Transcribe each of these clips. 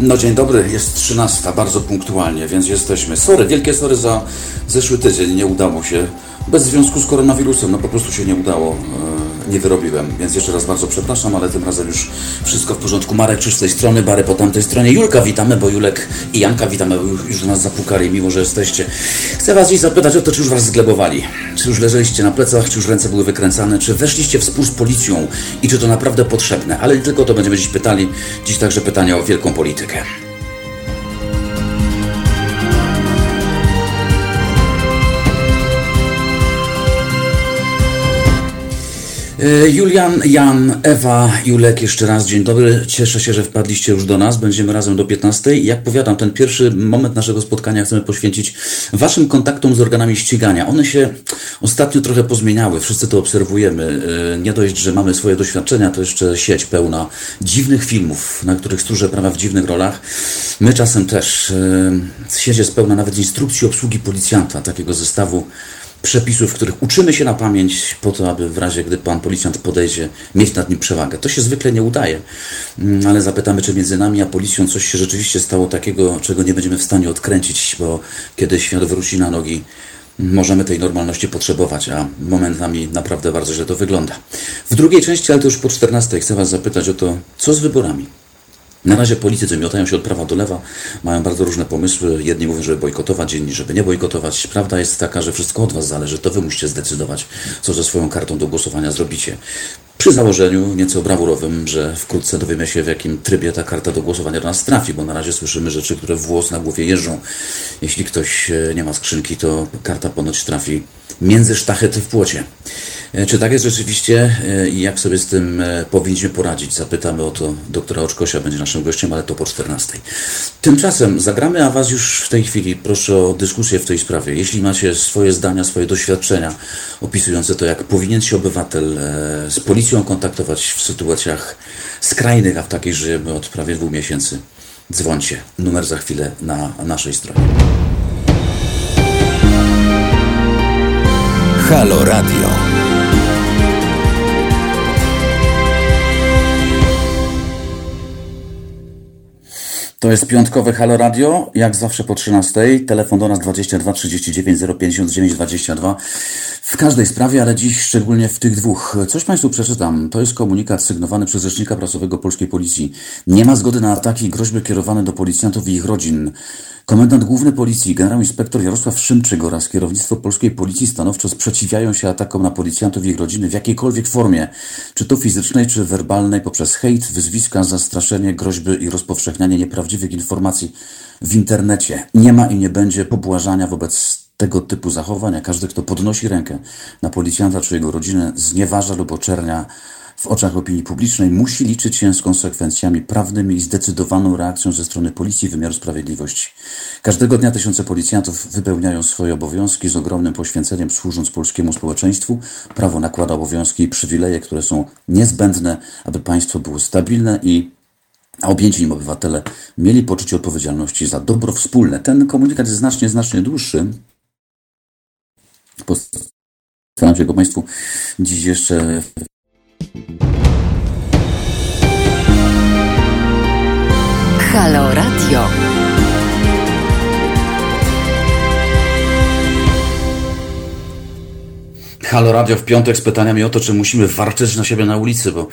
No dzień dobry, jest 13, bardzo punktualnie, więc jesteśmy. Sorry, wielkie sorry za zeszły tydzień, nie udało się. Bez związku z koronawirusem, no po prostu się nie udało, e, nie wyrobiłem, więc jeszcze raz bardzo przepraszam, ale tym razem już wszystko w porządku. Marek czy z tej strony, Bary po tamtej stronie. Julka witamy, bo Julek i Janka witamy, bo już do nas zapukali, mimo że jesteście. Chcę was dziś zapytać o to, czy już was zglebowali. Czy już leżeliście na plecach, czy już ręce były wykręcane, czy weszliście w spór z policją i czy to naprawdę potrzebne. Ale nie tylko to będziemy dziś pytali, dziś także pytania o wielką politykę. Julian, Jan, Ewa, Julek, jeszcze raz dzień dobry. Cieszę się, że wpadliście już do nas. Będziemy razem do 15. Jak powiadam, ten pierwszy moment naszego spotkania chcemy poświęcić Waszym kontaktom z organami ścigania. One się ostatnio trochę pozmieniały, wszyscy to obserwujemy. E, nie dość, że mamy swoje doświadczenia, to jeszcze sieć pełna dziwnych filmów, na których stróże prawa w dziwnych rolach. My czasem też. E, sieć jest pełna nawet instrukcji obsługi policjanta, takiego zestawu przepisów, których uczymy się na pamięć po to, aby w razie, gdy pan policjant podejdzie, mieć nad nim przewagę. To się zwykle nie udaje, mm, ale zapytamy, czy między nami a policją coś się rzeczywiście stało takiego, czego nie będziemy w stanie odkręcić, bo kiedy świat wróci na nogi, możemy tej normalności potrzebować, a momentami naprawdę bardzo źle to wygląda. W drugiej części, ale to już po 14, chcę Was zapytać o to, co z wyborami. Na razie politycy miotają się od prawa do lewa, mają bardzo różne pomysły. Jedni mówią, żeby bojkotować, inni, żeby nie bojkotować. Prawda jest taka, że wszystko od Was zależy. To Wy musicie zdecydować, co ze swoją kartą do głosowania zrobicie. Przy założeniu nieco brawurowym, że wkrótce dowiemy się, w jakim trybie ta karta do głosowania do nas trafi, bo na razie słyszymy rzeczy, które włos na głowie jeżdżą. Jeśli ktoś e, nie ma skrzynki, to karta ponoć trafi między sztachety w płocie. E, czy tak jest rzeczywiście e, i jak sobie z tym powinniśmy poradzić? Zapytamy o to doktora Oczkosia, będzie naszym gościem, ale to po 14. Tymczasem zagramy, a Was już w tej chwili proszę o dyskusję w tej sprawie. Jeśli macie swoje zdania, swoje doświadczenia opisujące to, jak powinien się obywatel z policją kontaktować w sytuacjach skrajnych, a w takiej żyjemy od prawie dwóch miesięcy, dzwońcie. Numer za chwilę na naszej stronie. Halo Radio. To jest piątkowe Halo Radio, jak zawsze po 13. Telefon do nas 22 39 059 22. W każdej sprawie, ale dziś szczególnie w tych dwóch. Coś Państwu przeczytam. To jest komunikat sygnowany przez Rzecznika Prasowego Polskiej Policji. Nie ma zgody na ataki i groźby kierowane do policjantów i ich rodzin. Komendant Główny Policji, generał inspektor Jarosław Szymczyk oraz kierownictwo polskiej policji stanowczo sprzeciwiają się atakom na policjantów i ich rodziny w jakiejkolwiek formie, czy to fizycznej, czy werbalnej, poprzez hejt, wyzwiska, zastraszenie, groźby i rozpowszechnianie nieprawdziwych informacji w internecie. Nie ma i nie będzie pobłażania wobec tego typu zachowania. Każdy, kto podnosi rękę na policjanta czy jego rodzinę, znieważa lub oczernia w oczach opinii publicznej musi liczyć się z konsekwencjami prawnymi i zdecydowaną reakcją ze strony policji wymiaru sprawiedliwości. Każdego dnia tysiące policjantów wypełniają swoje obowiązki z ogromnym poświęceniem, służąc polskiemu społeczeństwu. Prawo nakłada obowiązki i przywileje, które są niezbędne, aby państwo było stabilne i a objęci nim obywatele mieli poczucie odpowiedzialności za dobro wspólne. Ten komunikat jest znacznie, znacznie dłuższy. Postaram się go Państwu dziś jeszcze Halo Radio. Halo Radio w piątek z pytaniami o to, czy musimy warczeć na siebie na ulicy, bo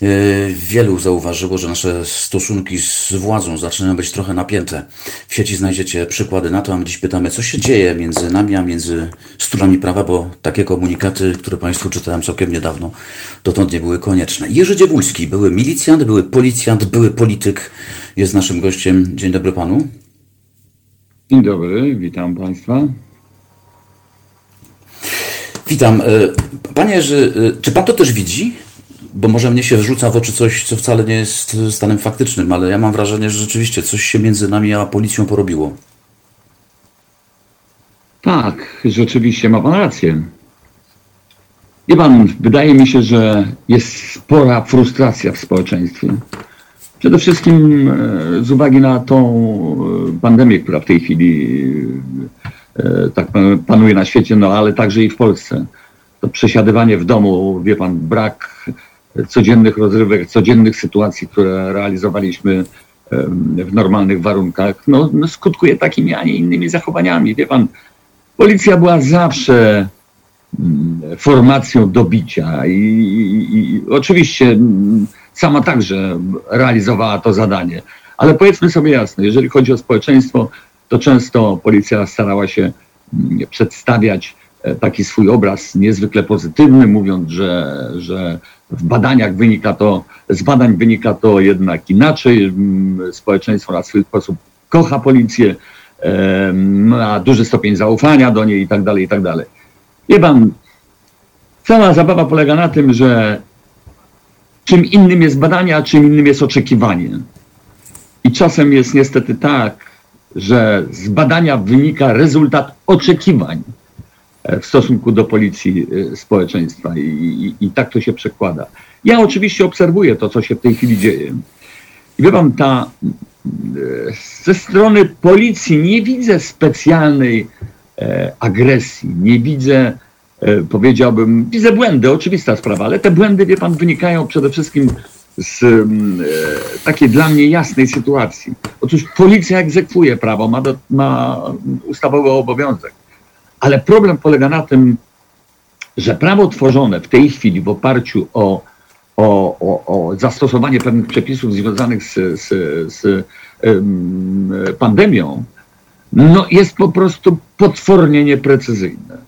yy, wielu zauważyło, że nasze stosunki z władzą zaczynają być trochę napięte. W sieci znajdziecie przykłady na to, a my dziś pytamy, co się dzieje między nami a między stronami prawa, bo takie komunikaty, które Państwu czytałem całkiem niedawno, dotąd nie były konieczne. Jerzy Dziewulski, były milicjant, były policjant, były polityk, jest naszym gościem. Dzień dobry Panu. Dzień dobry, witam Państwa. Witam. E, panie że czy pan to też widzi? Bo może mnie się wrzuca w oczy coś, co wcale nie jest stanem faktycznym, ale ja mam wrażenie, że rzeczywiście coś się między nami a policją porobiło. Tak, rzeczywiście ma pan rację. Wie pan, wydaje mi się, że jest spora frustracja w społeczeństwie. Przede wszystkim e, z uwagi na tą e, pandemię, która w tej chwili E, tak panuje na świecie, no ale także i w Polsce. To przesiadywanie w domu, wie pan, brak codziennych rozrywek, codziennych sytuacji, które realizowaliśmy w normalnych warunkach, no, no, skutkuje takimi, a nie innymi zachowaniami. Wie pan, policja była zawsze mm, formacją do bicia i, i, i oczywiście mm, sama także realizowała to zadanie. Ale powiedzmy sobie jasno, jeżeli chodzi o społeczeństwo, to często policja starała się mm, przedstawiać e, taki swój obraz niezwykle pozytywny, mówiąc, że, że w badaniach wynika to, z badań wynika to jednak inaczej. Mm, społeczeństwo na swój sposób kocha policję, ma duży stopień zaufania do niej i tak dalej, i tak dalej. Wie pan, cała zabawa polega na tym, że czym innym jest badanie, a czym innym jest oczekiwanie. I czasem jest niestety tak, że z badania wynika rezultat oczekiwań e, w stosunku do policji e, społeczeństwa i, i, i, tak to się przekłada. Ja oczywiście obserwuję to, co się w tej chwili dzieje. I wie pan, ta, e, ze strony policji nie widzę specjalnej e, agresji, nie widzę, e, powiedziałbym, widzę błędy, oczywista sprawa, ale te błędy, wie pan, wynikają przede wszystkim z e, takiej dla mnie jasnej sytuacji. Otóż policja egzekwuje prawo, ma, do, ma ustawowy obowiązek. Ale problem polega na tym, że prawo tworzone w tej chwili w oparciu o, o, o, o zastosowanie pewnych przepisów związanych z, z, z um, pandemią, no jest po prostu potwornie nieprecyzyjne.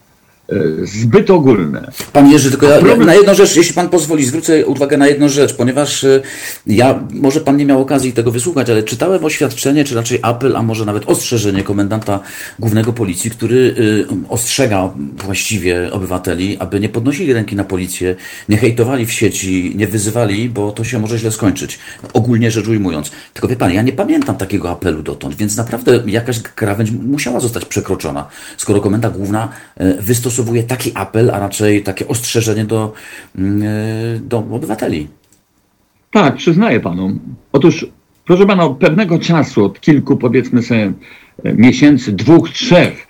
Zbyt ogólne. Pan Jerzy, tylko ja, na jedną rzecz, jeśli pan pozwoli, zwrócę uwagę na jedną rzecz, ponieważ e, ja, może pan nie miał okazji tego wysłuchać, ale czytałem oświadczenie, czy raczej apel, a może nawet ostrzeżenie komendanta głównego policji, który e, ostrzega właściwie obywateli, aby nie podnosili ręki na policję, nie hejtowali w sieci, nie wyzywali, bo to się może źle skończyć, ogólnie rzecz ujmując. Tylko wie pan, ja nie pamiętam takiego apelu dotąd, więc naprawdę jakaś krawędź musiała zostać przekroczona, skoro komenda główna wystosowała stosowuje taki apel, a raczej takie ostrzeżenie do, mm, e, do obywateli. Tak, przyznaję panu. Otóż, proszę pana, pewnego czasu, od kilku powiedzmy sobie e, miesięcy, dwóch, trzech,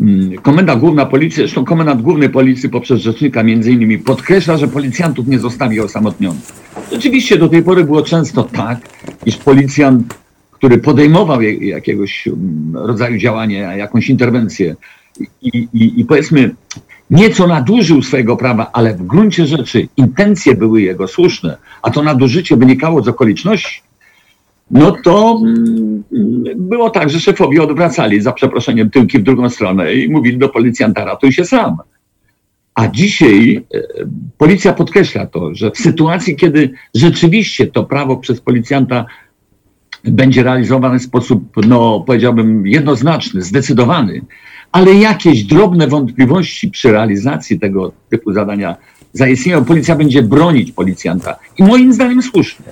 mm, Komenda Główna Policji, zresztą Komendant Główny Policji poprzez rzecznika między innymi podkreśla, że policjantów nie zostawi osamotnionych. Rzeczywiście do tej pory było często tak, iż policjant, który podejmował jakiegoś mm, rodzaju działanie, jakąś interwencję, i, i, i powiedzmy nieco nadużył swojego prawa, ale w gruncie rzeczy intencje były jego słuszne, a to nadużycie wynikało z okoliczności, no to mm, było tak, że szefowie odwracali za przeproszeniem tyłki w drugą stronę i mówili do policjanta ratuj się sam. A dzisiaj e, policja podkreśla to, że w sytuacji, kiedy rzeczywiście to prawo przez policjanta będzie realizowane w sposób, no powiedziałbym, jednoznaczny, zdecydowany, ale jakieś drobne wątpliwości przy realizacji tego typu zadania zaistnieją, policja będzie bronić policjanta. I moim zdaniem słusznie.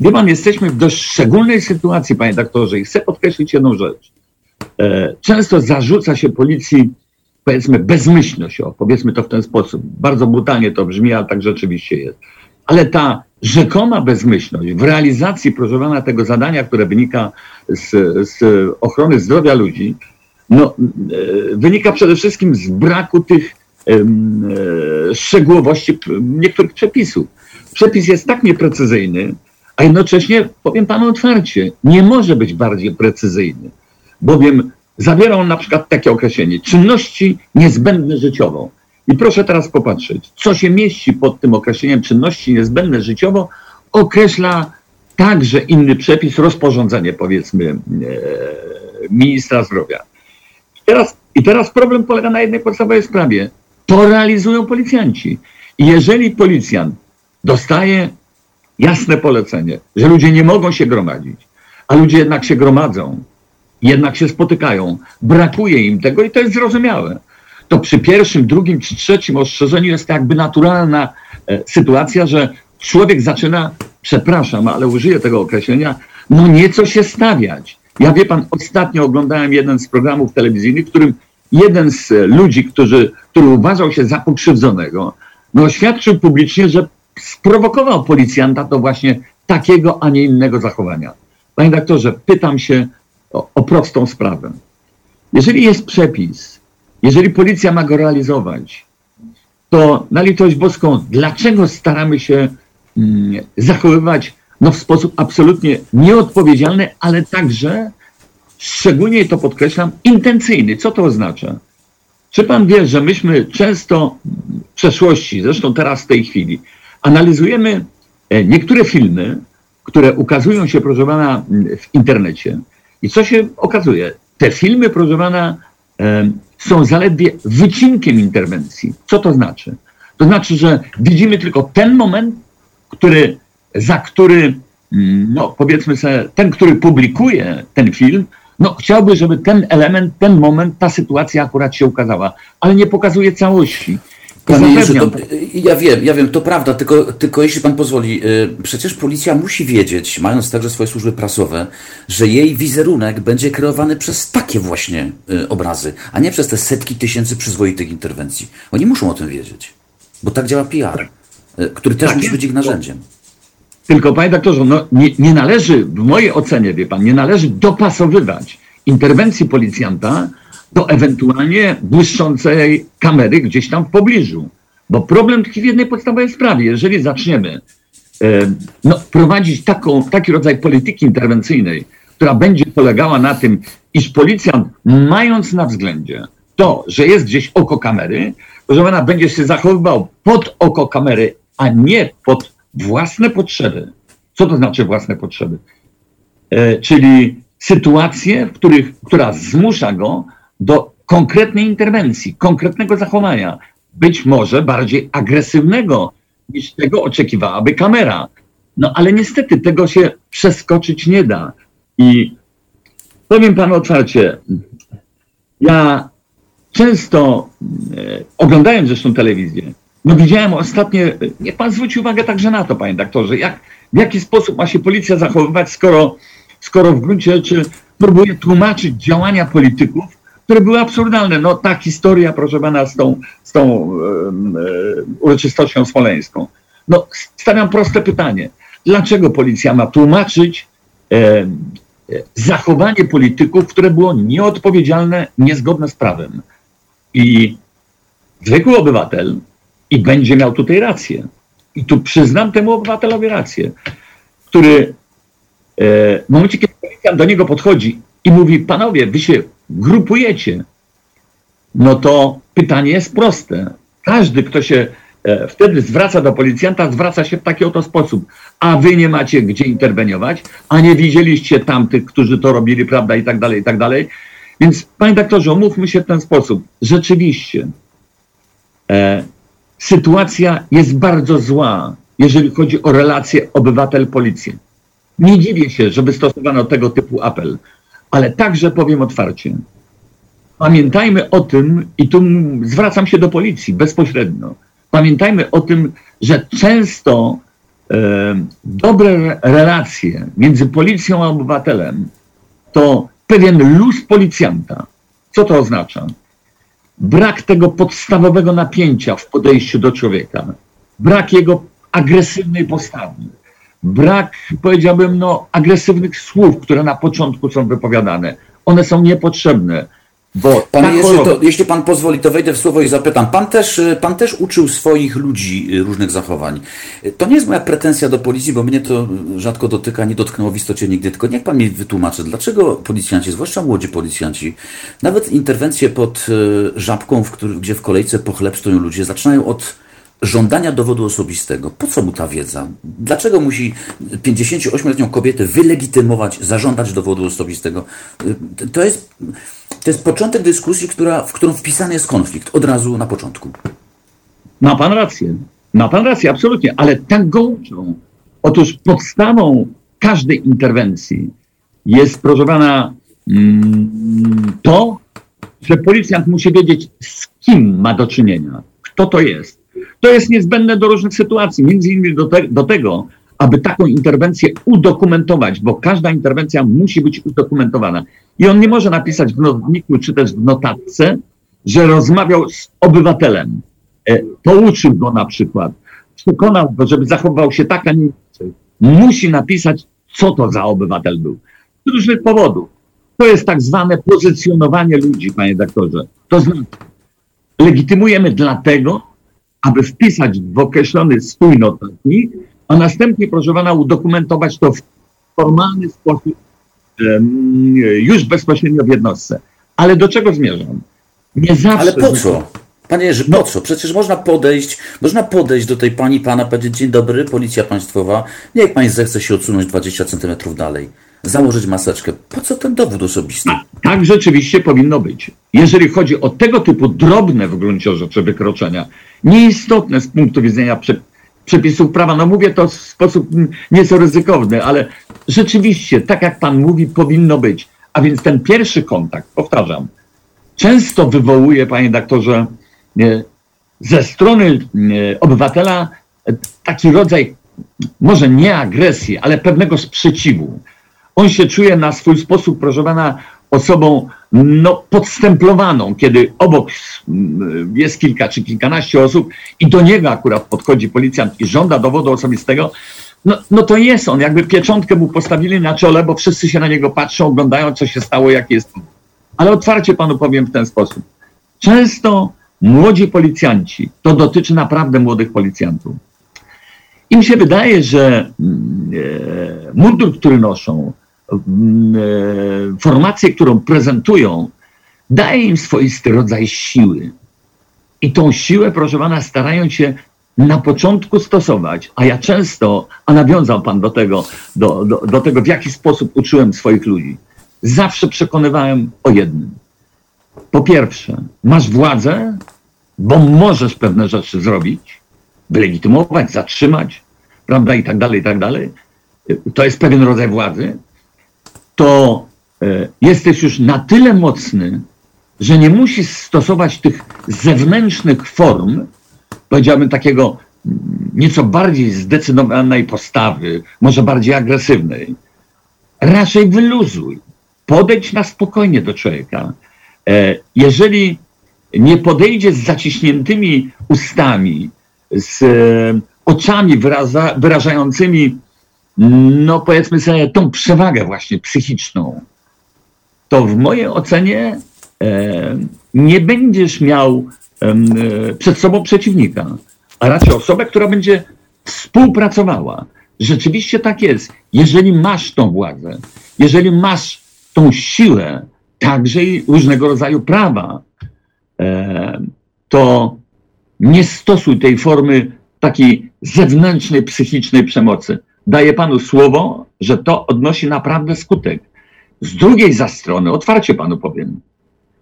Wie pan, jesteśmy w dość szczególnej sytuacji, panie doktorze, i chcę podkreślić jedną rzecz. E, często zarzuca się policji, powiedzmy, bezmyślność, o, powiedzmy to w ten sposób. Bardzo brutalnie to brzmi, ale tak rzeczywiście jest. Ale ta rzekoma bezmyślność w realizacji, proszę tego zadania, które wynika z, z ochrony zdrowia ludzi, no, e, wynika przede wszystkim z braku tych e, szczegółowości niektórych przepisów. Przepis jest tak nieprecyzyjny, a jednocześnie, powiem panu otwarcie, nie może być bardziej precyzyjny, bowiem zawiera on na przykład takie określenie czynności niezbędne życiowo. I proszę teraz popatrzeć, co się mieści pod tym określeniem czynności niezbędne życiowo, określa także inny przepis, rozporządzenie powiedzmy e, ministra zdrowia. Teraz, I teraz problem polega na jednej podstawowej sprawie. To realizują policjanci. I jeżeli policjant dostaje jasne polecenie, że ludzie nie mogą się gromadzić, a ludzie jednak się gromadzą, jednak się spotykają, brakuje im tego i to jest zrozumiałe, to przy pierwszym, drugim czy trzecim ostrzeżeniu jest to jakby naturalna e, sytuacja, że człowiek zaczyna, przepraszam, ale użyję tego określenia, no nieco się stawiać. Ja wie pan, ostatnio oglądałem jeden z programów telewizyjnych, w którym jeden z ludzi, którzy, który uważał się za pokrzywdzonego, no oświadczył publicznie, że sprowokował policjanta do właśnie takiego, a nie innego zachowania. Panie doktorze, pytam się o, o prostą sprawę. Jeżeli jest przepis, jeżeli policja ma go realizować, to na litość boską, dlaczego staramy się mm, zachowywać no w sposób absolutnie nieodpowiedzialny, ale także, szczególnie to podkreślam, intencyjny. Co to oznacza? Czy pan wie, że myśmy często w przeszłości, zresztą teraz w tej chwili, analizujemy e, niektóre filmy, które ukazują się, proszę pana, w internecie. I co się okazuje? Te filmy, proszę pana, są zaledwie wycinkiem interwencji. Co to znaczy? To znaczy, że widzimy tylko ten moment, który, za który, mm, no powiedzmy sobie, ten, który publikuje ten film, no chciałby, żeby ten element, ten moment, ta sytuacja akurat się ukazała, ale nie pokazuje całości. Panie Jerzy, to, ja wiem, ja wiem, to prawda, tylko, tylko jeśli pan pozwoli, y, przecież policja musi wiedzieć, mając także swoje służby prasowe, że jej wizerunek będzie kreowany przez takie właśnie y, obrazy, a nie przez te setki tysięcy przyzwoitych interwencji. Oni muszą o tym wiedzieć, bo tak działa PR, y, który też tak musi być ich narzędziem. Tylko panie doktorze, no, nie, nie należy, w mojej ocenie, wie pan, nie należy dopasowywać interwencji policjanta do ewentualnie błyszczącej kamery gdzieś tam w pobliżu. Bo problem tkwi w jednej podstawowej sprawie. Jeżeli zaczniemy no, prowadzić taką, taki rodzaj polityki interwencyjnej, która będzie polegała na tym, iż policjant, mając na względzie to, że jest gdzieś oko kamery, że ona będzie się zachowywał pod oko kamery, a nie pod własne potrzeby. Co to znaczy własne potrzeby? E, czyli sytuacje, w których, która zmusza go do konkretnej interwencji, konkretnego zachowania, być może bardziej agresywnego niż tego oczekiwałaby kamera. No ale niestety tego się przeskoczyć nie da. I powiem panu otwarcie, ja często e, oglądając zresztą telewizję, no widziałem ostatnie, pan zwróci uwagę także na to, panie doktorze, jak, w jaki sposób ma się policja zachowywać, skoro, skoro w gruncie rzeczy próbuje tłumaczyć działania polityków które były absurdalne. No ta historia, proszę pana, z tą, z tą e, uroczystością smoleńską. No stawiam proste pytanie. Dlaczego policja ma tłumaczyć e, zachowanie polityków, które było nieodpowiedzialne, niezgodne z prawem? I zwykły obywatel i będzie miał tutaj rację. I tu przyznam temu obywatelowi rację, który e, w momencie, kiedy policja do niego podchodzi i mówi, panowie, wy się grupujecie, no to pytanie jest proste. Każdy, kto się e, wtedy zwraca do policjanta, zwraca się w taki oto sposób. A wy nie macie gdzie interweniować, a nie widzieliście tamtych, którzy to robili, prawda, i tak dalej, i tak dalej. Więc, panie doktorze, omówmy się w ten sposób. Rzeczywiście, e, sytuacja jest bardzo zła, jeżeli chodzi o relacje obywatel-policja. Nie dziwię się, żeby stosowano tego typu apel ale także powiem otwarcie. Pamiętajmy o tym, i tu zwracam się do policji bezpośrednio. Pamiętajmy o tym, że często e, dobre relacje między policją a obywatelem to pewien luz policjanta. Co to oznacza? Brak tego podstawowego napięcia w podejściu do człowieka, brak jego agresywnej postawy, brak, powiedziałbym, no, agresywnych słów, które na początku są wypowiadane. One są niepotrzebne. Bo Jerzy, choroba... to, jeśli pan pozwoli, to wejdę w słowo i zapytam. Pan też, y, pan też uczył swoich ludzi y, różnych zachowań. To nie jest moja pretensja do policji, bo mnie to rzadko dotyka, nie dotknęło w istocie nigdy. Tylko niech pan mi wytłumaczy, dlaczego policjanci, zwłaszcza młodzi policjanci, nawet interwencje pod y, żabką, w który, gdzie w kolejce po chleb stoją ludzie, zaczynają od żądania dowodu osobistego. Po co mu ta wiedza? Dlaczego musi 58-letnią kobietę wylegitymować, zażądać dowodu osobistego? To jest, to jest początek dyskusji, która, w którą wpisany jest konflikt od razu na początku. Ma pan rację. Ma pan rację, absolutnie, ale tak go. Otóż podstawą każdej interwencji jest, proszę mm, to, że policjant musi wiedzieć, z kim ma do czynienia, kto to jest. To jest niezbędne do różnych sytuacji, między innymi do, te, do tego, aby taką interwencję udokumentować, bo każda interwencja musi być udokumentowana. I on nie może napisać w notniku czy też w notatce, że rozmawiał z obywatelem, e, pouczył go na przykład, przekonał go, żeby zachowywał się tak, a nie inaczej. Musi napisać, co to za obywatel był. Z różnych powodów. To jest tak zwane pozycjonowanie ludzi, panie doktorze. To znaczy, legitymujemy dlatego, aby wpisać w określony swój notatnik, a następnie, proszę pana, udokumentować to w formalny sposób już bezpośrednio w jednostce. Ale do czego zmierzam? Nie zawsze... Ale po co? Panie Jerzy, po co? Przecież można podejść, można podejść do tej pani, pana, powiedzieć, dzień dobry, policja państwowa, niech pani zechce się odsunąć 20 centymetrów dalej, założyć maseczkę. Po co ten dowód osobisty? Tak rzeczywiście powinno być. Jeżeli chodzi o tego typu drobne w gruncie rzeczy wykroczenia, nieistotne z punktu widzenia prze, przepisów prawa, no mówię to w sposób nieco ryzykowny, ale rzeczywiście, tak jak pan mówi, powinno być. A więc ten pierwszy kontakt, powtarzam, często wywołuje, panie doktorze, ze strony obywatela taki rodzaj, może nie agresji, ale pewnego sprzeciwu. On się czuje na swój sposób, proszę pana, osobą no, podstemplowaną, kiedy obok mm, jest kilka czy kilkanaście osób i do niego akurat podchodzi policjant i żąda dowodu osobistego, no, no to jest on, jakby pieczątkę mu postawili na czole, bo wszyscy się na niego patrzą, oglądają, co się stało, jaki jest. Ale otwarcie panu powiem w ten sposób. Często młodzi policjanci, to dotyczy naprawdę młodych policjantów, im się wydaje, że mm, e, mundur, który noszą, formację, którą prezentują, daje im swoisty rodzaj siły. I tą siłę, proszę pana, starają się na początku stosować, a ja często, a nawiązał pan do tego, do, do, do tego, w jaki sposób uczyłem swoich ludzi. Zawsze przekonywałem o jednym. Po pierwsze, masz władzę, bo możesz pewne rzeczy zrobić, wylegitymować, zatrzymać, prawda, i tak dalej, i tak dalej. To jest pewien rodzaj władzy. To e, jesteś już na tyle mocny, że nie musisz stosować tych zewnętrznych form, powiedziałbym takiego mm, nieco bardziej zdecydowanej postawy, może bardziej agresywnej. Raczej wyluzuj. Podejdź na spokojnie do człowieka. E, jeżeli nie podejdzie z zaciśniętymi ustami, z e, oczami wyraza, wyrażającymi, no powiedzmy sobie, tą przewagę właśnie psychiczną, to w mojej ocenie e, nie będziesz miał e, przed sobą przeciwnika, a raczej osobę, która będzie współpracowała. Rzeczywiście tak jest. Jeżeli masz tą władzę, jeżeli masz tą siłę, także i różnego rodzaju prawa, e, to nie stosuj tej formy takiej zewnętrznej, psychicznej przemocy. Daję panu słowo, że to odnosi naprawdę skutek. Z drugiej za strony, otwarcie panu powiem,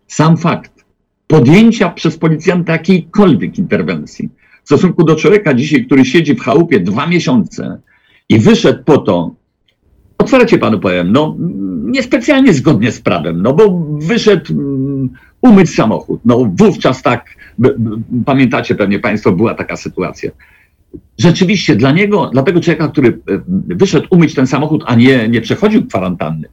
sam fakt podjęcia przez policjanta jakiejkolwiek interwencji w stosunku do człowieka dzisiaj, który siedzi w chałupie dwa miesiące i wyszedł po to, otwarcie panu powiem, no niespecjalnie zgodnie z prawem, no bo wyszedł mm, umyć samochód. No wówczas tak, pamiętacie pewnie państwo, była taka sytuacja. Rzeczywiście dla niego, dla tego człowieka, który e, wyszedł umyć ten samochód, a nie, nie przechodził kwarantanny,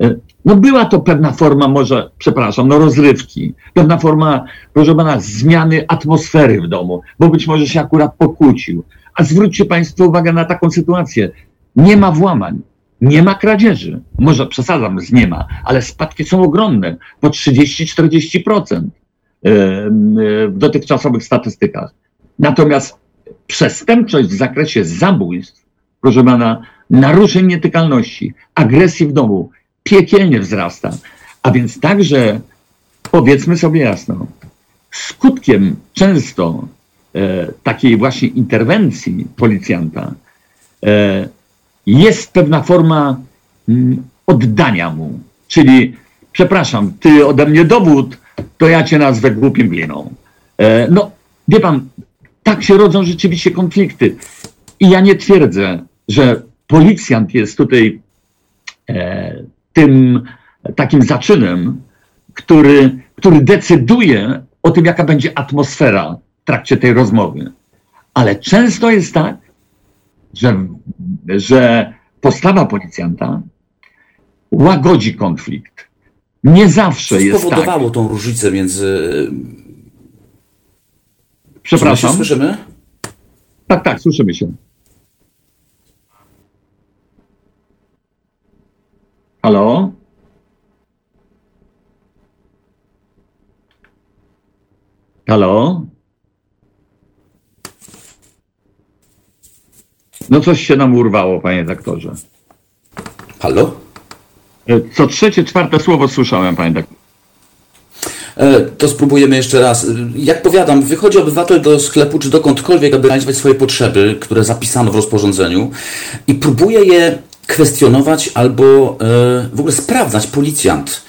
e, no była to pewna forma może, przepraszam, no rozrywki, pewna forma, proszę pana, zmiany atmosfery w domu, bo być może się akurat pokłócił. A zwróćcie państwo uwagę na taką sytuację. Nie ma włamań. Nie ma kradzieży. Może przesadzam z nie ma, ale spadki są ogromne, po 30-40% w dotychczasowych statystykach. Natomiast przestępczość w zakresie zabójstw, proszę pana, naruszeń nietykalności, agresji w domu piekielnie wzrasta. A więc także, powiedzmy sobie jasno, skutkiem często e, takiej właśnie interwencji policjanta e, jest pewna forma mm, oddania mu. Czyli, przepraszam, ty ode mnie dowód, to ja cię nazwę głupim gliną. E, no, wie pan, tak się rodzą rzeczywiście konflikty. I ja nie twierdzę, że policjant jest tutaj e, tym takim zaczynem, który, który decyduje o tym, jaka będzie atmosfera w trakcie tej rozmowy. Ale często jest tak, że, że postawa policjanta łagodzi konflikt. Nie zawsze jest tak. spowodowało tą różnicę między... Przepraszam. Czy my się słyszymy? Tak, tak, słyszymy się. Halo? Halo? No coś się nam urwało, panie doktorze. Halo? E, Co trzecie, czwarte słowo słyszałem, panie doktorze. E, To spróbujemy jeszcze raz. E, Jak powiadam, wychodzi obywatel do sklepu czy dokądkolwiek, aby realizować swoje potrzeby, które zapisano w rozporządzeniu i próbuje je kwestionować albo e, w ogóle sprawdzać policjant.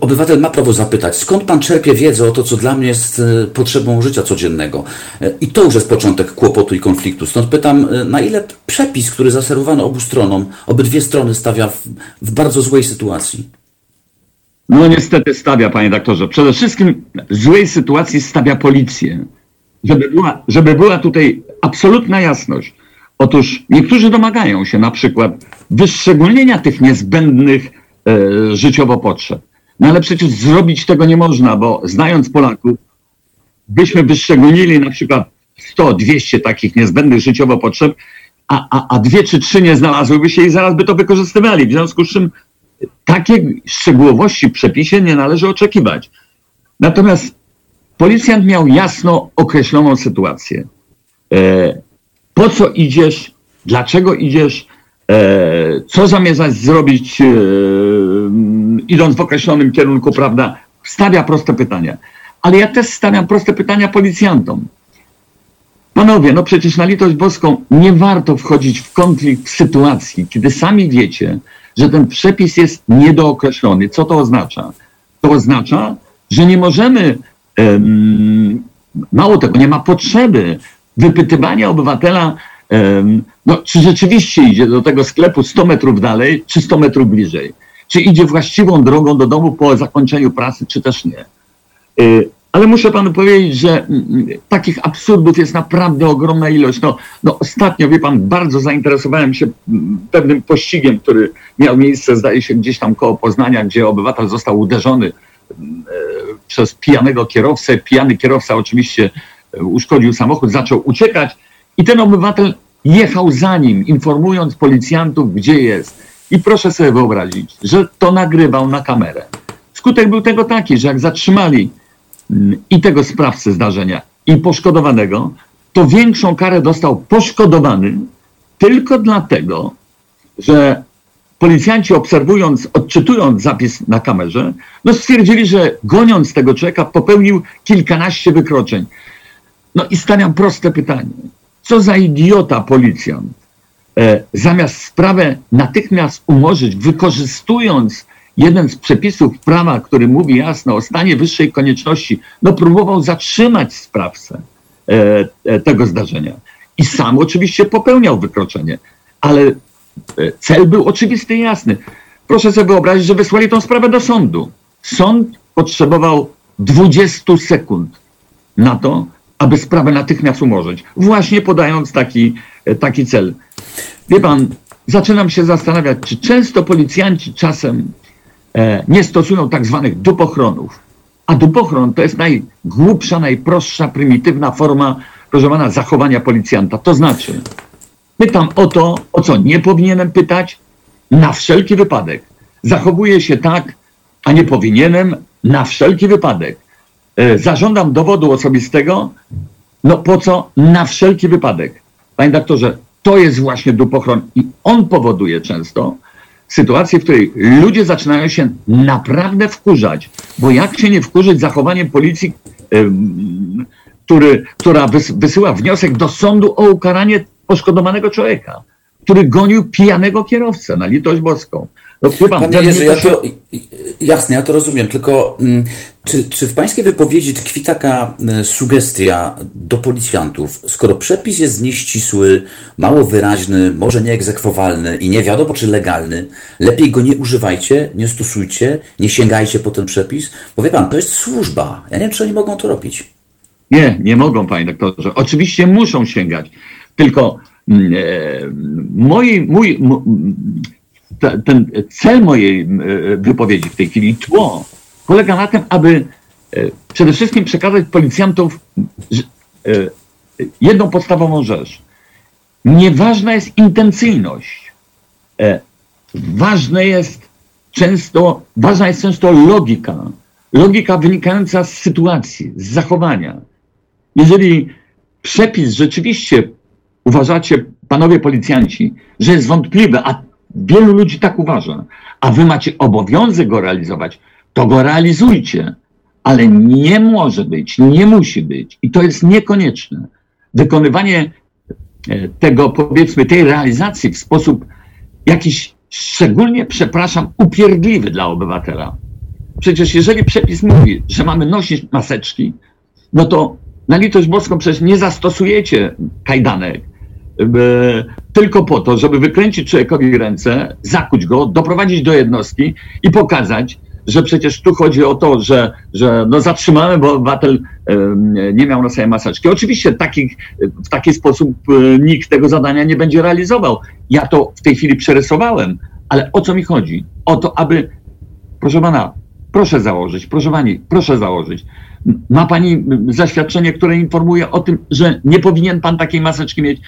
Obywatel ma prawo zapytać, skąd pan czerpie wiedzę o to, co dla mnie jest potrzebą życia codziennego. I to już jest początek kłopotu i konfliktu. Stąd pytam, na ile przepis, który zaserwowano obu stronom, obydwie strony stawia w, w bardzo złej sytuacji. No niestety stawia, panie doktorze. Przede wszystkim w złej sytuacji stawia policję. Żeby była, żeby była tutaj absolutna jasność. Otóż niektórzy domagają się na przykład wyszczególnienia tych niezbędnych e, życiowo potrzeb. No ale przecież zrobić tego nie można, bo znając Polaków, byśmy wyszczególnili na przykład 100, 200 takich niezbędnych życiowo potrzeb, a, a, a dwie czy trzy nie znalazłyby się i zaraz by to wykorzystywali. W związku z czym takiej szczegółowości w przepisie nie należy oczekiwać. Natomiast policjant miał jasno określoną sytuację. E, po co idziesz, dlaczego idziesz, e, co zamierzasz zrobić, e, idąc w określonym kierunku, prawda? Stawia proste pytania. Ale ja też stawiam proste pytania policjantom. Panowie, no przecież na litość boską nie warto wchodzić w konflikt w sytuacji, kiedy sami wiecie, że ten przepis jest niedookreślony. Co to oznacza? To oznacza, że nie możemy, em, mało tego, nie ma potrzeby wypytywania obywatela, no, czy rzeczywiście idzie do tego sklepu 100 metrów dalej, czy 100 metrów bliżej. Czy idzie właściwą drogą do domu po zakończeniu pracy, czy też nie. Y, Ale muszę panu powiedzieć, że mm, mm, takich absurdów jest naprawdę ogromna ilość. No, no ostatnio, wie pan, bardzo zainteresowałem się mm, pewnym pościgiem, który miał miejsce, zdaje się, gdzieś tam koło Poznania, gdzie obywatel został uderzony e, przez pijanego kierowcę. Pijany kierowca oczywiście e, uszkodził samochód, zaczął uciekać i ten obywatel jechał za nim, informując policjantów, gdzie jest. I proszę sobie wyobrazić, że to nagrywał na kamerę. Skutek był tego taki, że jak zatrzymali i tego sprawcę zdarzenia, i poszkodowanego, to większą karę dostał poszkodowany tylko dlatego, że policjanci obserwując, odczytując zapis na kamerze, no stwierdzili, że goniąc tego człowieka popełnił kilkanaście wykroczeń. No i stawiam proste pytanie. Co za idiota policjant e, zamiast sprawę natychmiast umorzyć, wykorzystując jeden z przepisów prawa, który mówi jasno o stanie wyższej konieczności, no próbował zatrzymać sprawcę e, e, tego zdarzenia. I sam oczywiście popełniał wykroczenie, ale e, cel był oczywisty i jasny. Proszę sobie wyobrazić, że wysłali tą sprawę do sądu. Sąd potrzebował 20 sekund na to, aby sprawę natychmiast umorzyć, właśnie podając taki, e, taki cel. Wie pan, zaczynam się zastanawiać, czy często policjanci czasem nie stosują tak zwanych dupochronów. A dupochron to jest najgłupsza, najprostsza, prymitywna forma, proszę pana, zachowania policjanta. To znaczy, pytam o to, o co nie powinienem pytać, na wszelki wypadek. Zachowuję się tak, a nie powinienem, na wszelki wypadek. E, zażądam dowodu osobistego, no po co? Na wszelki wypadek. Panie doktorze, to jest właśnie dupochron i on powoduje często sytuację, w której ludzie zaczynają się naprawdę wkurzać, bo jak się nie wkurzyć zachowaniem policji, który, która wys, wysyła wniosek do sądu o ukaranie poszkodowanego człowieka, który gonił pijanego kierowcę na litość boską. No, pan, Panie Jerzy, ja to, jasne, ja to rozumiem, tylko mm, czy, czy w Pańskiej wypowiedzi tkwi taka e, sugestia do policjantów, skoro przepis jest nieścisły, mało wyraźny, może nieegzekwowalny i nie wiadomo czy legalny, lepiej go nie używajcie, nie stosujcie, nie sięgajcie po ten przepis, bo wie Pan, to jest służba, ja nie wiem czy oni mogą to robić. Nie, nie mogą, panie doktorze. Oczywiście muszą sięgać. Tylko mm, e, moi, mój, m, ten cel mojej e, wypowiedzi w tej chwili, tło, polega na tym, aby e, przede wszystkim przekazać policjantom e, jedną podstawową rzecz. Nieważna jest intencyjność. Ważne jest często, ważna jest często logika. Logika wynikająca z sytuacji, z zachowania. Jeżeli przepis rzeczywiście uważacie panowie policjanci, że jest wątpliwe, a wielu ludzi tak uważa, a wy macie obowiązek go realizować, to go realizujcie. Ale nie może być, nie musi być i to jest niekonieczne. Wykonywanie e, tego, powiedzmy, tej realizacji w sposób jakiś szczególnie, przepraszam, upierdliwy dla obywatela. Przecież jeżeli przepis mówi, że mamy nosić maseczki, no to na litość boską przecież nie zastosujecie kajdanek, tylko po to, żeby wykręcić człowiekowi ręce, zakuć go, doprowadzić do jednostki i pokazać, że przecież tu chodzi o to, że, że no zatrzymamy, bo obywatel nie miał na sobie maseczki. Oczywiście takich, w taki sposób e, nikt tego zadania nie będzie realizował. Ja to w tej chwili przerysowałem, ale o co mi chodzi? O to, aby, proszę pana, proszę założyć, proszę pani, proszę założyć. Ma pani zaświadczenie, które informuje o tym, że nie powinien pan takiej maseczki mieć.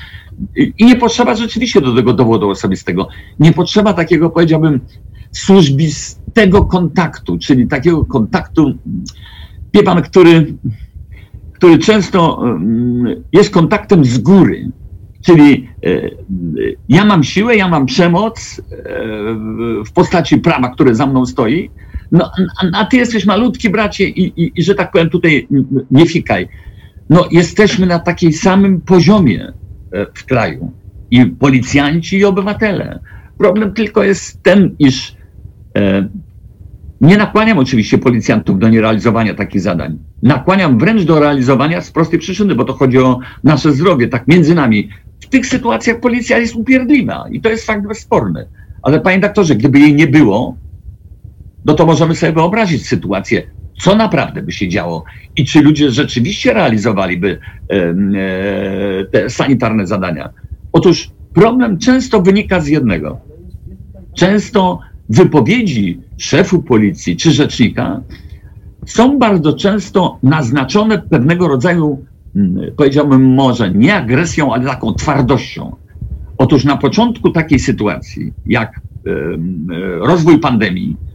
I nie potrzeba rzeczywiście do tego dowodu osobistego. Nie potrzeba takiego, powiedziałbym, służbistego kontaktu, czyli takiego kontaktu, wie pan, który, który często mm, jest kontaktem z góry. Czyli e, ja mam siłę, ja mam przemoc e, w postaci prawa, które za mną stoi, no, a ty jesteś malutki, bracie, i, i, i że tak powiem, tutaj nie fikaj. No, jesteśmy na takiej samym poziomie e, w kraju. I policjanci, i obywatele. Problem tylko jest ten, iż e, nie nakłaniam oczywiście policjantów do nierealizowania takich zadań. Nakłaniam wręcz do realizowania z prostej przyczyny, bo to chodzi o nasze zdrowie, tak między nami. W tych sytuacjach policja jest upierdliwa i to jest fakt bezsporny. Ale panie doktorze, gdyby jej nie było, no to możemy sobie wyobrazić sytuację, co naprawdę by się działo i czy ludzie rzeczywiście realizowaliby e, te sanitarne zadania. Otóż problem często wynika z jednego. Często wypowiedzi szefu policji czy rzecznika są bardzo często naznaczone pewnego rodzaju, mm, powiedziałbym może nie agresją, ale taką twardością. Otóż na początku takiej sytuacji, jak rozwój pandemii, E,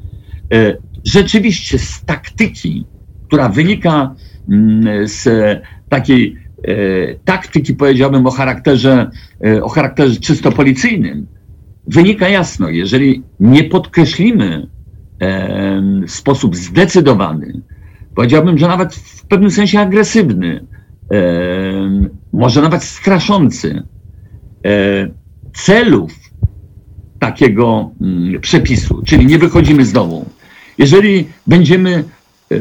rzeczywiście z taktyki, która wynika mm, z takiej e, taktyki, powiedziałbym, o charakterze, e, o charakterze czysto policyjnym, wynika jasno, jeżeli nie podkreślimy w sposób zdecydowany, powiedziałbym, że nawet w pewnym sensie agresywny, może nawet straszący celów takiego mm, przepisu, czyli nie wychodzimy z domu, jeżeli będziemy e,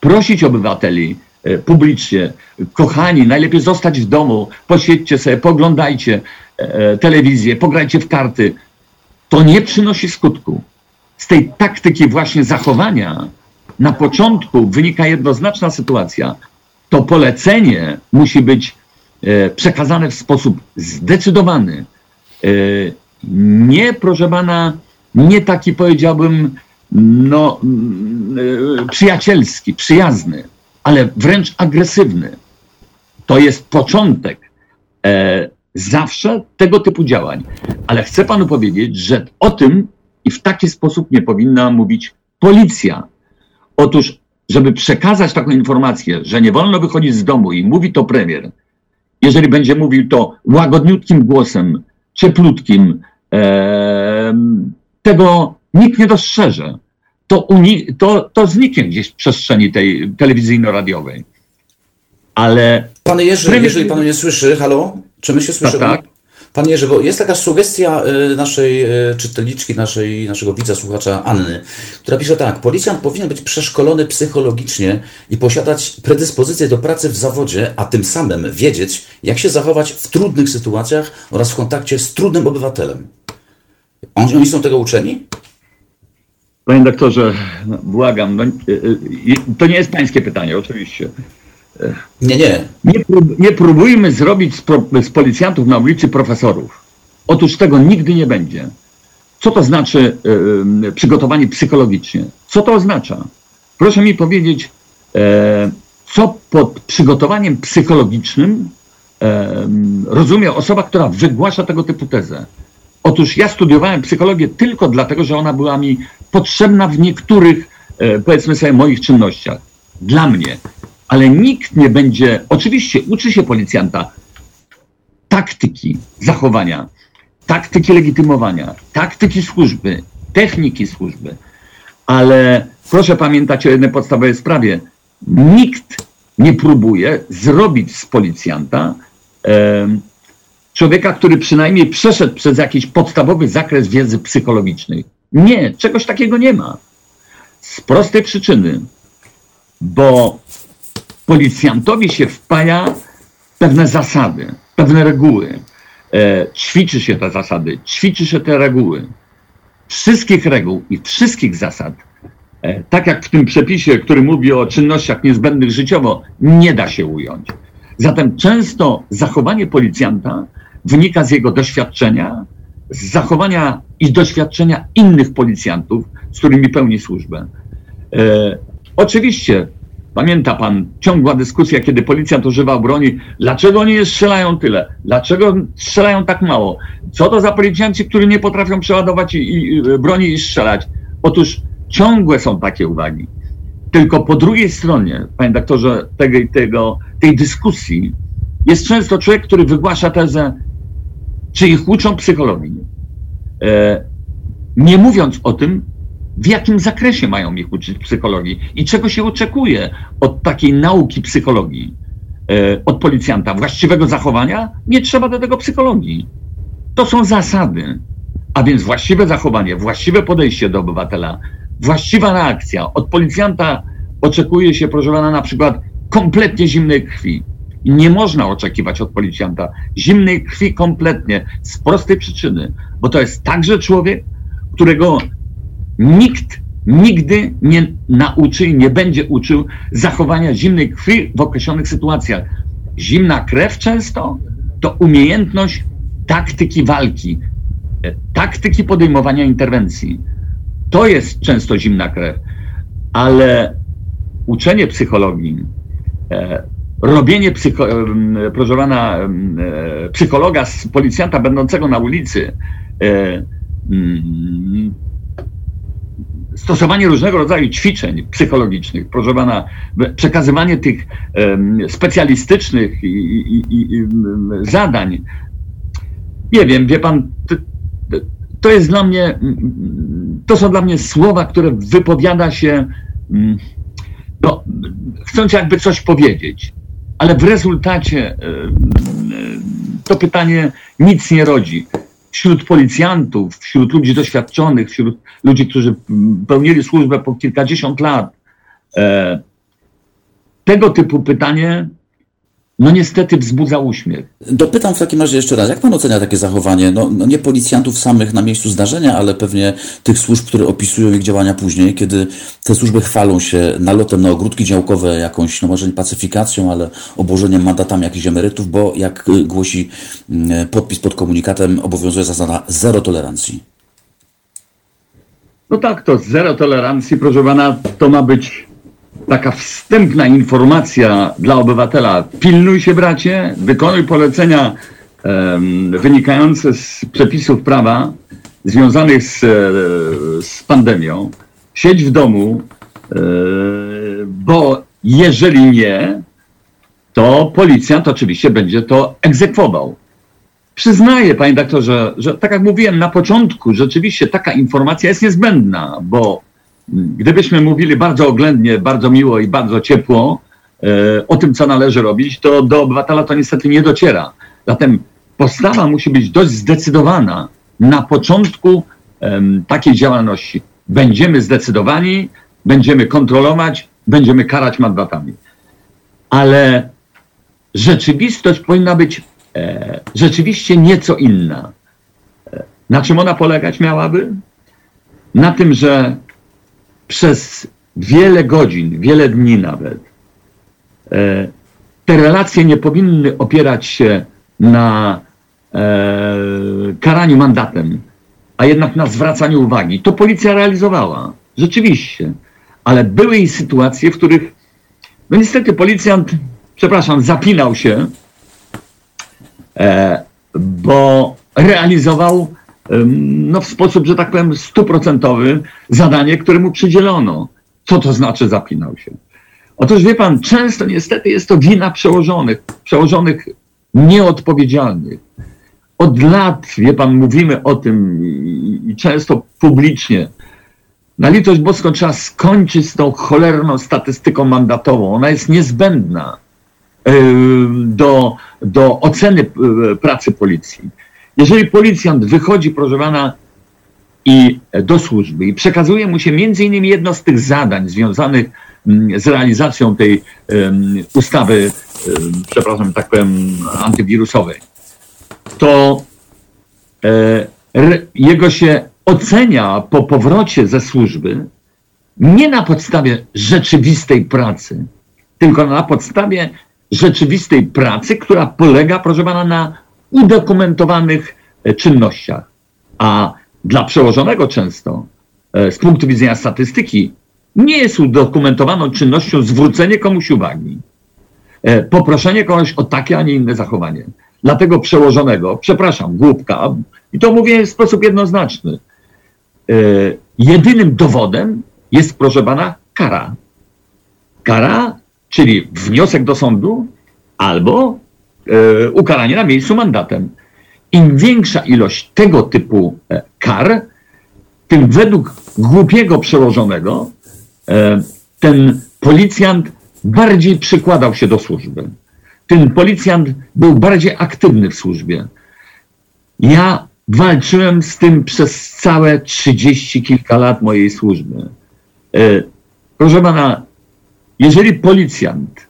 prosić obywateli e, publicznie, kochani, najlepiej zostać w domu, posiedźcie sobie, poglądajcie e, telewizję, pograjcie w karty, to nie przynosi skutku. Z tej taktyki właśnie zachowania na początku wynika jednoznaczna sytuacja. To polecenie musi być przekazane w sposób zdecydowany. Nie, proszę pana, nie taki powiedziałbym no, mm, y, przyjacielski, przyjazny, ale wręcz agresywny. To jest początek e, zawsze tego typu działań. Ale chcę panu powiedzieć, że o tym i w taki sposób nie powinna mówić policja. Otóż, żeby przekazać taką informację, że nie wolno wychodzić z domu i mówi to premier, jeżeli będzie mówił to łagodniutkim głosem, cieplutkim, e, tego nikt nie dostrzeże. To, uni- to, to zniknie gdzieś w przestrzeni tej telewizyjno-radiowej. Ale. Panie Jerzy, jeżeli pan mnie słyszy, halo? Czy my się słyszymy? Tak, tak. Panie Jerzy, bo jest taka sugestia y, naszej y, czytelniczki, naszej, naszego widza, słuchacza Anny, która pisze tak. Policjant powinien być przeszkolony psychologicznie i posiadać predyspozycję do pracy w zawodzie, a tym samym wiedzieć, jak się zachować w trudnych sytuacjach oraz w kontakcie z trudnym obywatelem. Oni są tego uczeni? Panie doktorze, no, błagam, no, y, y, to nie jest pańskie pytanie, oczywiście. Nie, nie. Nie, prób, nie próbujmy zrobić z, pro, z, policjantów na ulicy profesorów. Otóż tego nigdy nie będzie. Co to znaczy y, przygotowanie psychologicznie? Co to oznacza? Proszę mi powiedzieć, e, co pod przygotowaniem psychologicznym e, rozumie osoba, która wygłasza tego typu tezę. Otóż ja studiowałem psychologię tylko dlatego, że ona była mi potrzebna w niektórych, e, powiedzmy sobie, moich czynnościach. Dla mnie. Ale nikt nie będzie, oczywiście uczy się policjanta taktyki zachowania, taktyki legitymowania, taktyki służby, techniki służby. Ale proszę pamiętać o jednej podstawowej sprawie. Nikt nie próbuje zrobić z policjanta człowieka, który przynajmniej przeszedł przez jakiś podstawowy zakres wiedzy psychologicznej. Nie, czegoś takiego nie ma. Z prostej przyczyny, bo policjantowi się wpaja pewne zasady, pewne reguły. E, ćwiczy się te zasady, ćwiczy się te reguły. Wszystkich reguł i wszystkich zasad, e, tak jak w tym przepisie, który mówi o czynnościach niezbędnych życiowo, nie da się ująć. Zatem często zachowanie policjanta wynika z jego doświadczenia, z zachowania i doświadczenia innych policjantów, z którymi pełni służbę. E, oczywiście Pamięta pan, ciągła dyskusja, kiedy policjant używał broni. Dlaczego nie strzelają tyle? Dlaczego strzelają tak mało? Co to za policjanci, którzy nie potrafią przeładować i, i, broni i strzelać? Otóż ciągłe są takie uwagi. Tylko po drugiej stronie, panie doktorze, tego, tego, tej dyskusji jest często człowiek, który wygłasza tezę, czy ich uczą psychologii. E, nie mówiąc o tym, w jakim zakresie mają ich uczyć psychologii i czego się oczekuje od takiej nauki psychologii, e, od policjanta. Właściwego zachowania? Nie trzeba do tego psychologii. To są zasady. A więc właściwe zachowanie, właściwe podejście do obywatela, właściwa reakcja. Od policjanta oczekuje się, proszę pana, na przykład kompletnie zimnej krwi. Nie można oczekiwać od policjanta zimnej krwi kompletnie z prostej przyczyny, bo to jest także człowiek, którego Nikt nigdy nie nauczy i nie będzie uczył zachowania zimnej krwi w określonych sytuacjach. Zimna krew często to umiejętność taktyki walki, taktyki podejmowania interwencji. To jest często zimna krew, ale uczenie psychologii, e, robienie psycho, proszę pana, e, psychologa z policjanta będącego na ulicy, mm, stosowanie różnego rodzaju ćwiczeń psychologicznych, proszę pana, przekazywanie tych specjalistycznych i, zadań. Nie wiem, wie pan, to, jest dla mnie, to są dla mnie słowa, które wypowiada się, no, chcąc jakby coś powiedzieć, ale w rezultacie to pytanie nic nie rodzi. Wśród policjantów, wśród ludzi doświadczonych, wśród ludzi, którzy pełnili służbę po kilkadziesiąt lat, e, tego typu pytanie no niestety wzbudza uśmiech. Dopytam w takim razie jeszcze raz, jak pan ocenia takie zachowanie, no, no, nie policjantów samych na miejscu zdarzenia, ale pewnie tych służb, które opisują ich działania później, kiedy te służby chwalą się nalotem na ogródki działkowe, jakąś, no może nie pacyfikacją, ale obłożeniem mandatami jakichś emerytów, bo jak głosi mm, podpis pod komunikatem, obowiązuje zasada zero tolerancji. No tak, to zero tolerancji, proszę pana, to ma być taka wstępna informacja dla obywatela. Pilnuj się, bracie, wykonuj polecenia um, wynikające z przepisów prawa związanych z, e, z pandemią. Siedź w domu, e, bo jeżeli nie, to policjant oczywiście będzie to egzekwował. Przyznaję, panie doktorze, że tak jak mówiłem na początku, rzeczywiście taka informacja jest niezbędna, bo Gdybyśmy mówili bardzo oględnie, bardzo miło i bardzo ciepło e, o tym, co należy robić, to do obywatela to niestety nie dociera. Zatem postawa musi być dość zdecydowana na początku takiej działalności. Będziemy zdecydowani, będziemy kontrolować, będziemy karać mandatami. Ale rzeczywistość powinna być e, rzeczywiście nieco inna. E, na czym ona polegać miałaby? Na tym, że przez wiele godzin, wiele dni nawet, e, te relacje nie powinny opierać się na e, karaniu mandatem, a jednak na zwracaniu uwagi. To policja realizowała, rzeczywiście, ale były i sytuacje, w których, no niestety, policjant, przepraszam, zapinał się, e, bo realizował no, w sposób, że tak powiem, stuprocentowy zadanie, które mu przydzielono. Co to znaczy zapinał się? Otóż wie pan, często niestety jest to wina przełożonych, przełożonych nieodpowiedzialnych. Od lat, wie pan, mówimy o tym i, często publicznie. Na litość boską trzeba skończyć z tą cholerną statystyką mandatową. Ona jest niezbędna do, do oceny yy, pracy policji. Jeżeli policjant wychodzi, proszę pana, i do służby i przekazuje mu się między innymi jedno z tych zadań związanych mm, z realizacją tej ustawy, przepraszam, tak powiem, antywirusowej, to e, jego się ocenia po powrocie ze służby nie na podstawie rzeczywistej pracy, tylko na podstawie rzeczywistej pracy, która polega, proszę pana, na udokumentowanych e, czynnościach. A dla przełożonego często e, z punktu widzenia statystyki nie jest udokumentowaną czynnością zwrócenie komuś uwagi, e, poproszenie kogoś o takie, a nie inne zachowanie. Dlatego przełożonego, przepraszam, głupka, i to mówię w sposób jednoznaczny, jedynym dowodem jest, proszę pana, kara. Kara, czyli wniosek do sądu albo ukaranie na miejscu mandatem. Im większa ilość tego typu e, kar, tym według głupiego przełożonego e, ten policjant bardziej przykładał się do służby. Ten policjant był bardziej aktywny w służbie. Ja walczyłem z tym przez całe trzydzieści kilka lat mojej służby. E, proszę pana, jeżeli policjant E,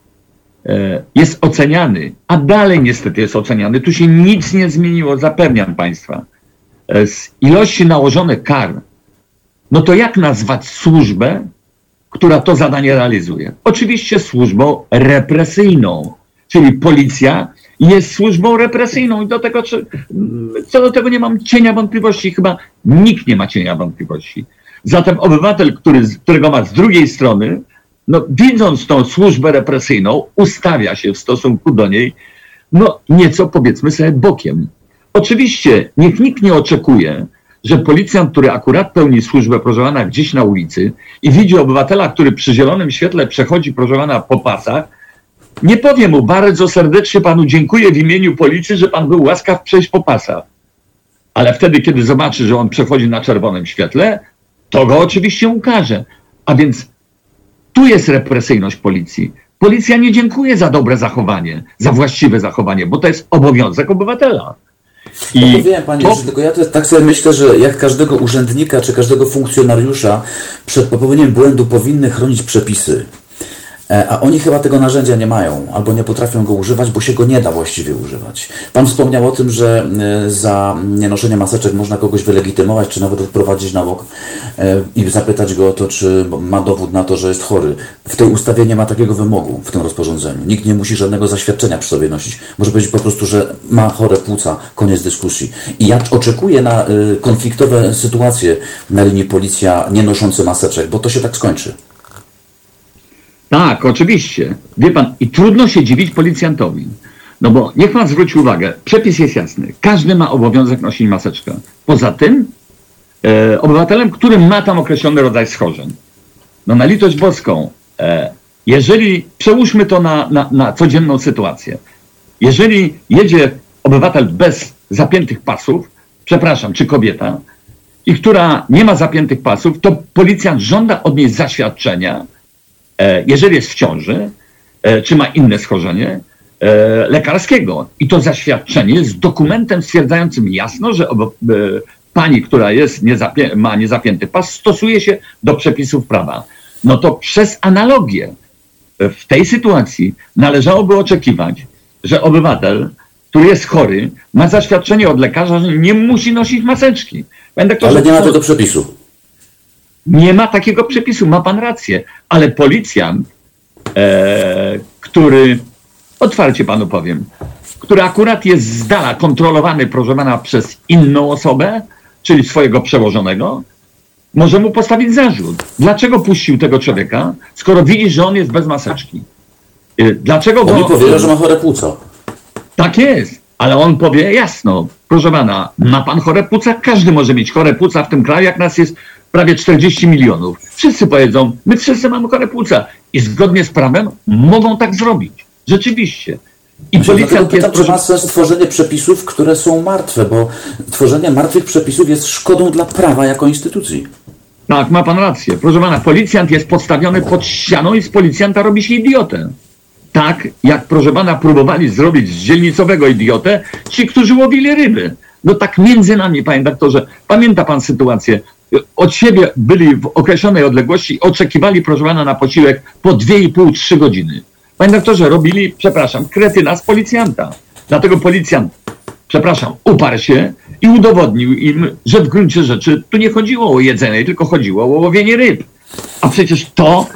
jest oceniany, a dalej niestety jest oceniany. Tu się nic nie zmieniło, zapewniam Państwa. E, z ilości nałożonych kar, no to jak nazwać służbę, która to zadanie realizuje? Oczywiście służbą represyjną, czyli policja jest służbą represyjną i do tego, co do tego nie mam cienia wątpliwości, chyba nikt nie ma cienia wątpliwości. Zatem obywatel, który, którego ma z drugiej strony, no, widząc tą służbę represyjną, ustawia się w stosunku do niej, no nieco powiedzmy sobie bokiem. Oczywiście niech nikt nie oczekuje, że policjant, który akurat pełni służbę prożowana gdzieś na ulicy i widzi obywatela, który przy zielonym świetle przechodzi prożowana po pasach, nie powie mu bardzo serdecznie panu dziękuję w imieniu policji, że pan był łaskaw przejść po pasach. Ale wtedy, kiedy zobaczy, że on przechodzi na czerwonym świetle, to go oczywiście ukaże. A więc tu jest represyjność policji. Policja nie dziękuje za dobre zachowanie, za właściwe zachowanie, bo to jest obowiązek obywatela. I no wiem, panie, to... tylko ja tak sobie myślę, że jak każdego urzędnika czy każdego funkcjonariusza przed popełnieniem błędu powinny chronić przepisy. E, a oni chyba tego narzędzia nie mają, albo nie potrafią go używać, bo się go nie da właściwie używać. Pan wspomniał o tym, że e, za nienoszenie maseczek można kogoś wylegitymować, czy nawet wprowadzić na bok e, i zapytać go o to, czy ma dowód na to, że jest chory. W tej ustawie nie ma takiego wymogu, w tym rozporządzeniu. Nikt nie musi żadnego zaświadczenia przy sobie nosić. Może powiedzieć po prostu, że ma chore płuca, koniec dyskusji. I ja oczekuję na konfliktowe sytuacje na linii policja nie noszący maseczek, bo to się tak skończy. Tak, oczywiście. Wie pan, i trudno się dziwić policjantowi. No bo niech pan zwróci uwagę, przepis jest jasny. Każdy ma obowiązek nosić maseczkę. Poza tym e, obywatelem, który ma tam określony rodzaj schorzeń. No na litość boską, e, jeżeli przełóżmy to na, na, na codzienną sytuację. Jeżeli jedzie obywatel bez zapiętych pasów, przepraszam, czy kobieta, i która nie ma zapiętych pasów, to policjant żąda od niej zaświadczenia, jeżeli jest w ciąży, e, czy ma inne schorzenie e, lekarskiego. I to zaświadczenie jest dokumentem stwierdzającym jasno, że pani, która jest niezapię ma niezapięty pas, stosuje się do przepisów prawa. No to przez analogię w tej sytuacji należałoby oczekiwać, że obywatel, który jest chory, ma zaświadczenie od lekarza, że nie musi nosić maseczki. Ale nie ma tego przepisu. Nie ma takiego przepisu, ma pan rację, ale policjant, e, który, otwarcie panu powiem, który akurat jest z dala kontrolowany, proszę pana, przez inną osobę, czyli swojego przełożonego, może mu postawić zarzut. Dlaczego puścił tego człowieka, skoro widzi, że on jest bez maseczki? E, dlaczego go... On powiedział, że ma chore płuca. Tak jest, ale on powie jasno, proszę pana, ma pan chore płuca? Każdy może mieć chore płuca w tym kraju, jak nas jest prawie 40 milionów. Wszyscy powiedzą, my wszyscy mamy chore płuca i zgodnie z prawem mogą tak zrobić. Rzeczywiście. I policjant pytam, jest... czy ma sens tworzenie przepisów, które są martwe, bo tworzenie martwych przepisów jest szkodą dla prawa jako instytucji. Tak, ma pan rację. Proszę pana, policjant jest podstawiony pod ścianą i z policjanta robi się idiotę. Tak, jak proszę pana próbowali zrobić z dzielnicowego idiotę ci, którzy łowili ryby. No tak między nami, panie doktorze, pamięta pan sytuację? Od siebie byli w określonej odległości oczekiwali, proszę pana, na posiłek po 2,5-3 godziny. Panie doktorze, robili, przepraszam, kretyna z policjanta. Dlatego policjant, przepraszam, uparł się i udowodnił im, że w gruncie rzeczy tu nie chodziło o jedzenie, tylko chodziło o łowienie ryb. A przecież to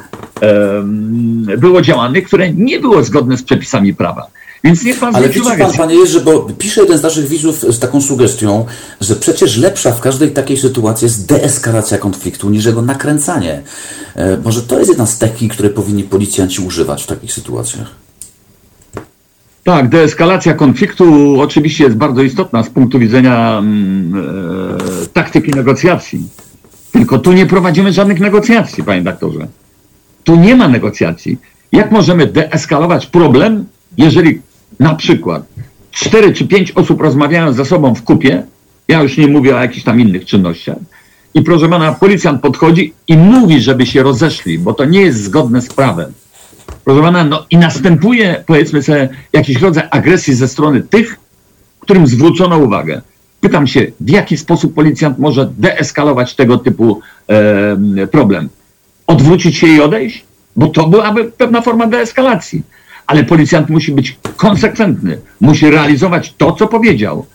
um, było działanie, które nie było zgodne z przepisami prawa. Więc niech pan Ale widzi pan, panie Jerzy, bo pisze jeden z naszych widzów z taką sugestią, że przecież lepsza w każdej takiej sytuacji jest deeskalacja konfliktu niż jego nakręcanie. E, może to jest jedna z technik, które powinni policjanci używać w takich sytuacjach? Tak, deeskalacja konfliktu oczywiście jest bardzo istotna z punktu widzenia mm, e, taktyki negocjacji. Tylko tu nie prowadzimy żadnych negocjacji, panie doktorze. Tu nie ma negocjacji. Jak możemy deeskalować problem, jeżeli na przykład cztery czy pięć osób rozmawiają ze sobą w kupie, ja już nie mówię o jakichś tam innych czynnościach, i proszę pana, policjant podchodzi i mówi, żeby się rozeszli, bo to nie jest zgodne z prawem. Proszę pana, no i następuje, powiedzmy sobie, jakiś rodzaj agresji ze strony tych, którym zwrócono uwagę. Pytam się, w jaki sposób policjant może deeskalować tego typu e, problem? Odwrócić się i odejść? Bo to byłaby pewna forma deeskalacji ale policjant musi być konsekwentny, musi realizować to, co powiedział.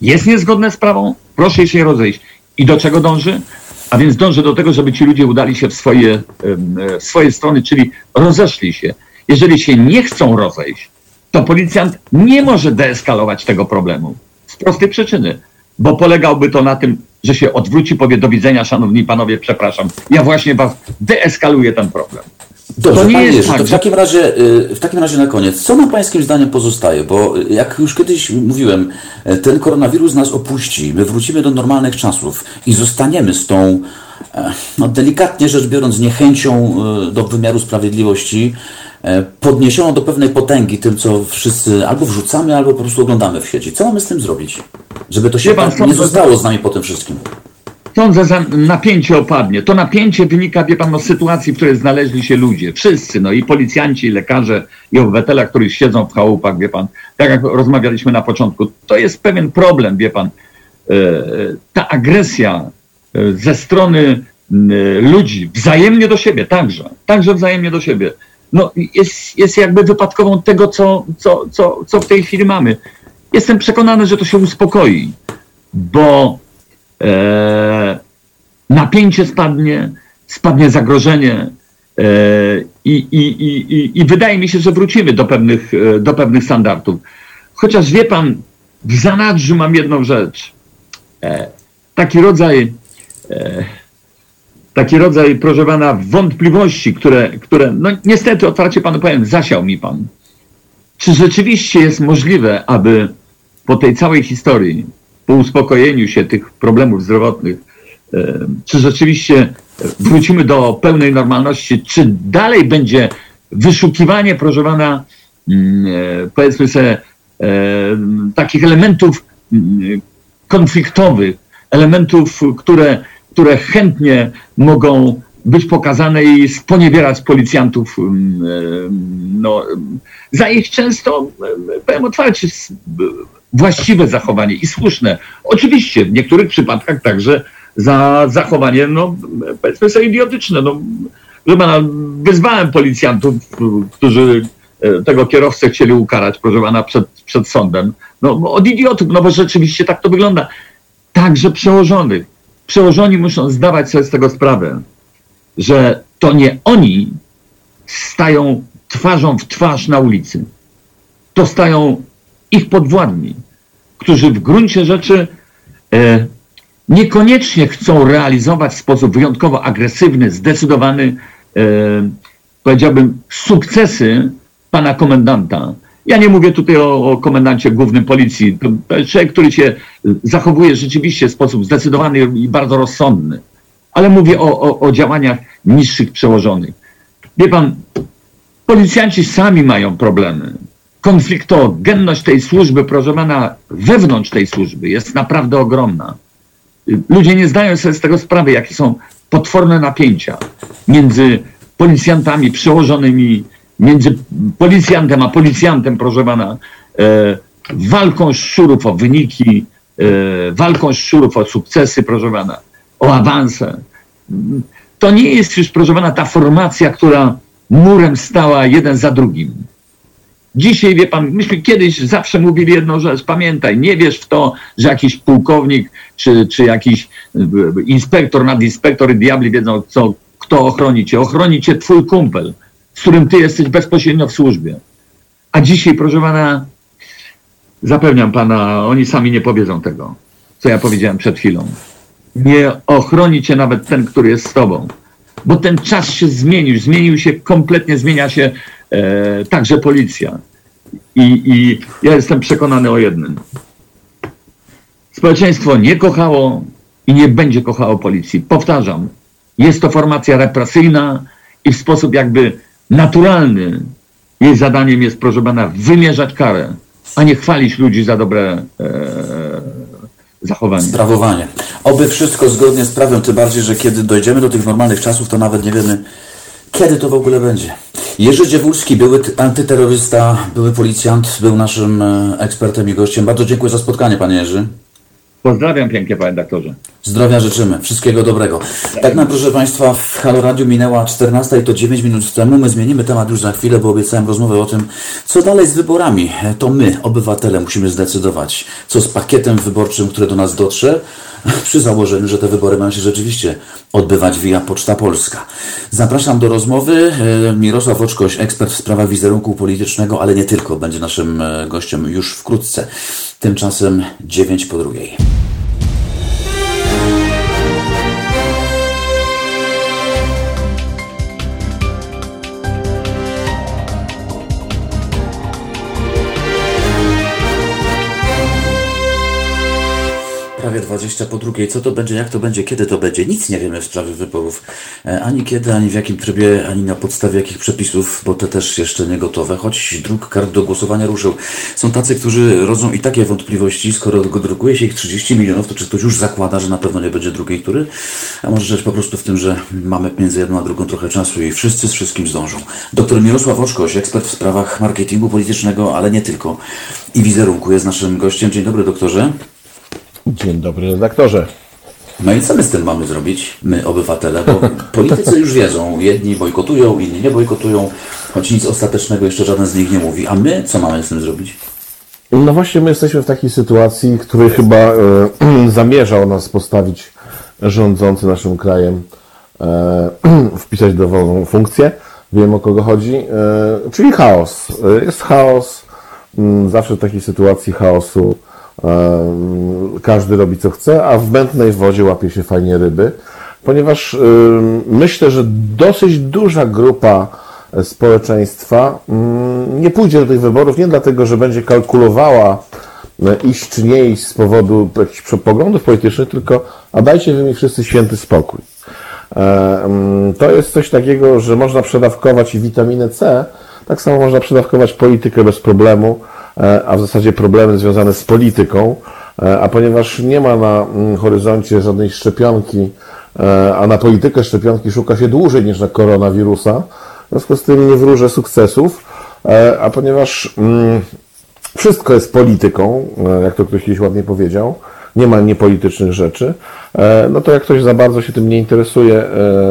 Jest niezgodne z prawą, proszę się rozejść. I do czego dąży? A więc dąży do tego, żeby ci ludzie udali się w swoje, w swoje strony, czyli rozeszli się. Jeżeli się nie chcą rozejść, to policjant nie może deeskalować tego problemu. Z prostej przyczyny, bo polegałby to na tym, że się odwróci, powie do widzenia, szanowni panowie, przepraszam, ja właśnie was deeskaluję ten problem. Dobrze, to nie jest tak, to w takim, razie, y, w takim razie na koniec, co nam pańskim zdaniem pozostaje? Bo y, jak już kiedyś mówiłem, y, ten koronawirus nas opuści, my wrócimy do normalnych czasów i zostaniemy z tą, no delikatnie rzecz biorąc, niechęcią do wymiaru sprawiedliwości, podniesioną do pewnej potęgi tym, co wszyscy albo wrzucamy, albo po prostu oglądamy w sieci. Co mamy z tym zrobić? Żeby to się nie, nie zostało z nami po tym wszystkim. Sądzę, że napięcie opadnie. To napięcie wynika, wie pan, z sytuacji, w której znaleźli się ludzie. Wszyscy, no i policjanci, i lekarze, i obywatele, którzy siedzą w chałupach, wie pan. Tak jak rozmawialiśmy na początku. To jest pewien problem, wie pan. E, ta agresja e, ze strony ludzi, wzajemnie do siebie także, także wzajemnie do siebie, no jest, jest jakby wypadkową tego, co, co, co, co w tej chwili mamy. Jestem przekonany, że to się uspokoi, bo napięcie spadnie, spadnie zagrożenie e, i, i, i, i wydaje mi się, że wrócimy do pewnych, e, do pewnych standardów. Chociaż wie pan, w zanadrzu mam jedną rzecz. E, taki rodzaj e, taki rodzaj, proszę pana, wątpliwości, które, które no niestety, otwarcie panu powiem, zasiał mi pan. Czy rzeczywiście jest możliwe, aby po tej całej historii po uspokojeniu się tych problemów zdrowotnych, czy rzeczywiście wrócimy do pełnej normalności, czy dalej będzie wyszukiwanie, proszę pana, mm, e, powiedzmy sobie, takich elementów mm, konfliktowych, elementów, które, które chętnie mogą być pokazane i sponiewierać policjantów mm, no, za ich często, powiem otwarcie, właściwe zachowanie i słuszne. Oczywiście w niektórych przypadkach także za zachowanie, no powiedzmy sobie idiotyczne. No, pana, wyzwałem policjantów, którzy e, tego kierowcę chcieli ukarać, proszę pana, przed, przed sądem. No, od idiotów, no bo rzeczywiście tak to wygląda. Także przełożonych. Przełożoni muszą zdawać sobie z tego sprawę, że to nie oni stają twarzą w twarz na ulicy. To stają ich podwładni, którzy w gruncie rzeczy e, niekoniecznie chcą realizować w sposób wyjątkowo agresywny, zdecydowany, e, powiedziałbym, sukcesy pana komendanta. Ja nie mówię tutaj o, o komendancie głównym policji. To człowiek, który się zachowuje rzeczywiście w sposób zdecydowany i bardzo rozsądny. Ale mówię o, o, o działaniach niższych przełożonych. Wie pan, policjanci sami mają problemy konfliktogenność tej służby, proszę pana, wewnątrz tej służby jest naprawdę ogromna. Ludzie nie zdają sobie z tego sprawy, jakie są potworne napięcia między policjantami przełożonymi, między policjantem a policjantem, proszę pana, e, walką szczurów o wyniki, e, walką szczurów o sukcesy, proszę pana, o awanse. To nie jest już, proszę pana, ta formacja, która murem stała jeden za drugim. Dzisiaj, wie pan, myśmy kiedyś zawsze mówili jedną rzecz, pamiętaj, nie wiesz w to, że jakiś pułkownik czy, czy jakiś e, inspektor, nadinspektor i diabli wiedzą, co, kto ochroni cię. Ochroni cię twój kumpel, z którym ty jesteś bezpośrednio w służbie. A dzisiaj, proszę pana, zapewniam pana, oni sami nie powiedzą tego, co ja powiedziałem przed chwilą. Nie ochroni cię nawet ten, który jest z tobą. Bo ten czas się zmienił, zmienił się kompletnie, zmienia się także policja. I, I ja jestem przekonany o jednym. Społeczeństwo nie kochało i nie będzie kochało policji. Powtarzam, jest to formacja represyjna i w sposób jakby naturalny jej zadaniem jest, proszę pana, wymierzać karę, a nie chwalić ludzi za dobre e, zachowanie. Sprawowanie. Oby wszystko zgodnie z prawem, tym bardziej, że kiedy dojdziemy do tych normalnych czasów, to nawet nie wiemy, kiedy to w ogóle będzie. Jerzy Dziewulski, były antyterrorysta, były policjant, był naszym e, ekspertem i gościem. Bardzo dziękuję za spotkanie, panie Jerzy. Pozdrawiam pięknie, panie doktorze. Zdrowia życzymy, wszystkiego dobrego. Tak nam, proszę Państwa, w Halo Radio minęła 14 i to 9 minut temu. My zmienimy temat już za chwilę, bo obiecałem rozmowę o tym, co dalej z wyborami. To my, obywatele, musimy zdecydować, co z pakietem wyborczym, który do nas dotrze, przy założeniu, że te wybory mają się rzeczywiście odbywać via Poczta Polska. Zapraszam do rozmowy. E, Mirosław Oczkoś, ekspert w sprawach wizerunku politycznego, ale nie tylko, będzie naszym e, gościem już wkrótce. Tymczasem 9 po drugiej. Prawie 20 po drugiej. Co to będzie, jak to będzie, kiedy to będzie? Nic nie wiemy w sprawie wyborów. E, ani kiedy, ani w jakim trybie, ani na podstawie jakich przepisów, bo te też jeszcze nie gotowe. Choć druk kart do głosowania ruszył. Są tacy, którzy rodzą i takie wątpliwości, skoro drukuje się ich 30 milionów, to czy ktoś już zakłada, że na pewno nie będzie drugiej tury? A może rzecz po prostu w tym, że mamy między jedną a drugą trochę czasu i wszyscy z wszystkim zdążą. Doktor Mirosław Oczkoś, ekspert w sprawach marketingu politycznego, ale nie tylko. I wizerunku jest naszym gościem. Dzień dobry, doktorze. Dzień dobry, redaktorze. No i co my z tym mamy zrobić, my obywatele? Bo politycy już wiedzą, jedni bojkotują, inni nie bojkotują, choć nic ostatecznego jeszcze żaden z nich nie mówi. A my co mamy z tym zrobić? No właśnie, my jesteśmy w takiej sytuacji, której chyba e, zamierzał nas postawić rządzący naszym krajem, e, wpisać dowolną funkcję. Wiem o kogo chodzi, e, czyli chaos. E, jest chaos. Mm, zawsze w takiej sytuacji chaosu każdy robi co chce, a w mętnej wodzie łapie się fajnie ryby, ponieważ myślę, że dosyć duża grupa społeczeństwa nie pójdzie do tych wyborów nie dlatego, że będzie kalkulowała iść czy nie iść z powodu jakichś poglądów politycznych, tylko a dajcie wy mi wszyscy święty spokój. To jest coś takiego, że można przedawkować i witaminę C, tak samo można przedawkować politykę bez problemu, E, a w zasadzie problemy związane z polityką, e, a ponieważ nie ma na mm, horyzoncie żadnej szczepionki, e, a na politykę szczepionki szuka się dłużej niż na koronawirusa, w związku z tym nie wróżę sukcesów, a ponieważ mm, wszystko jest polityką, jak to ktoś kiedyś ładnie powiedział, nie ma niepolitycznych rzeczy, no to jak ktoś za bardzo się tym nie interesuje,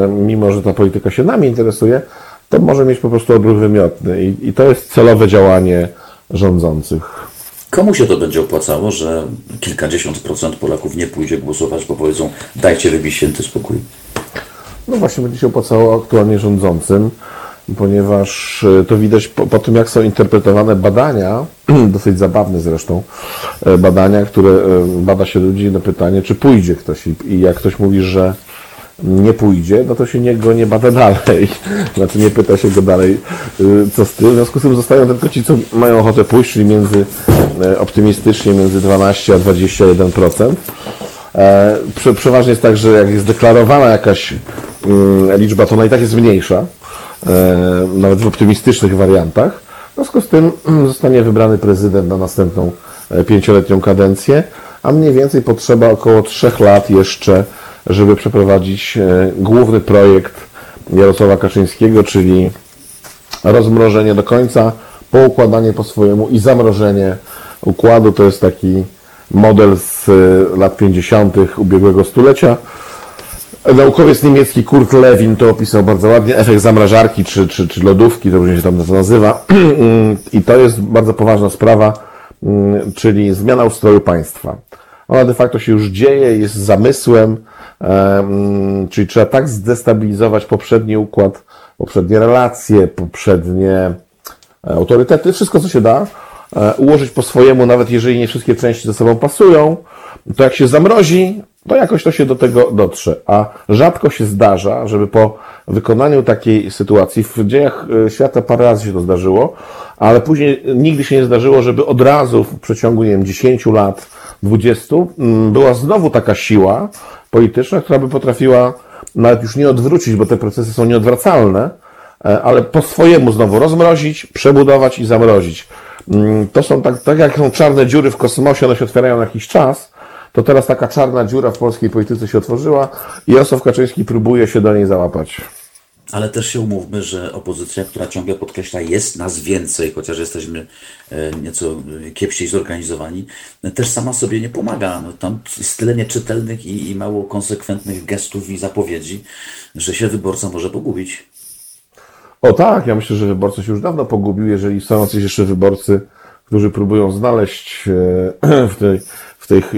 mimo że ta polityka się nami interesuje, to może mieć po prostu odruch wymiotny. I to jest celowe działanie rządzących. Komu się to będzie opłacało, że kilkadziesiąt procent Polaków nie pójdzie głosować, bo powiedzą dajcie wybić święty spokój? No właśnie będzie się opłacało aktualnie rządzącym, ponieważ e, to widać po, po tym, jak są interpretowane badania, dosyć zabawne zresztą, e, badania, które e, bada się ludzi na pytanie, czy pójdzie ktoś. I, i jak ktoś mówi, że nie pójdzie, no to się nie, go nie bada dalej. Znaczy nie pyta się go dalej, y, co z tym. W związku z tym zostają tylko ci, co mają ochotę pójść, czyli między, e, optymistycznie między 12 a 21%. E, przeważnie jest tak, że jak jest deklarowana jakaś mm, liczba, to ona i tak jest mniejsza, e, nawet w optymistycznych wariantach. związku z tym zostanie wybrany prezydent na następną e, pięcioletnią kadencję, a mniej więcej potrzeba około trzech lat jeszcze, żeby przeprowadzić e, główny projekt Jarosława Kaczyńskiego, czyli rozmrożenie do końca, poukładanie po swojemu i zamrożenie układu. To jest taki model z e, lat 50. ubiegłego stulecia. Naukowiec niemiecki Kurt Lewin to opisał bardzo ładnie, efekt zamrażarki czy, czy, czy lodówki, to różnie się tam nazywa. I to jest bardzo poważna sprawa, mm, czyli zmiana ustroju państwa. Ona de facto się już dzieje, jest zamysłem, czyli trzeba tak zdestabilizować poprzedni układ, poprzednie relacje, poprzednie e, autorytety, wszystko co się da, e, ułożyć po swojemu, nawet jeżeli nie wszystkie części ze sobą pasują, to jak się zamrozi, to jakoś to się do tego dotrze. A rzadko się zdarza, żeby po wykonaniu takiej sytuacji, w dziejach e, świata parę razy się to zdarzyło, ale później nigdy się nie zdarzyło, żeby od razu w przeciągu, nie wiem, 10 lat, 20, mm, była znowu taka siła polityczna, która by potrafiła nawet już nie odwrócić, bo te procesy są nieodwracalne, e, ale po swojemu znowu rozmrozić, przebudować i zamrozić. Mm, to są tak, tak jak są czarne dziury w kosmosie, one się otwierają na jakiś czas, to teraz taka czarna dziura w polskiej polityce się otworzyła i Jarosław Kaczyński próbuje się do niej załapać. Ale też się umówmy, że opozycja, która ciągle podkreśla, jest nas więcej, chociaż jesteśmy e, nieco kiepściej zorganizowani, też sama sobie nie pomaga. No, tam jest tyle nieczytelnych i, i mało konsekwentnych gestów i zapowiedzi, że się wyborca może pogubić. O tak, ja myślę, że wyborca się już dawno pogubił, jeżeli są jacyś jeszcze wyborcy, którzy próbują znaleźć e, w tej tych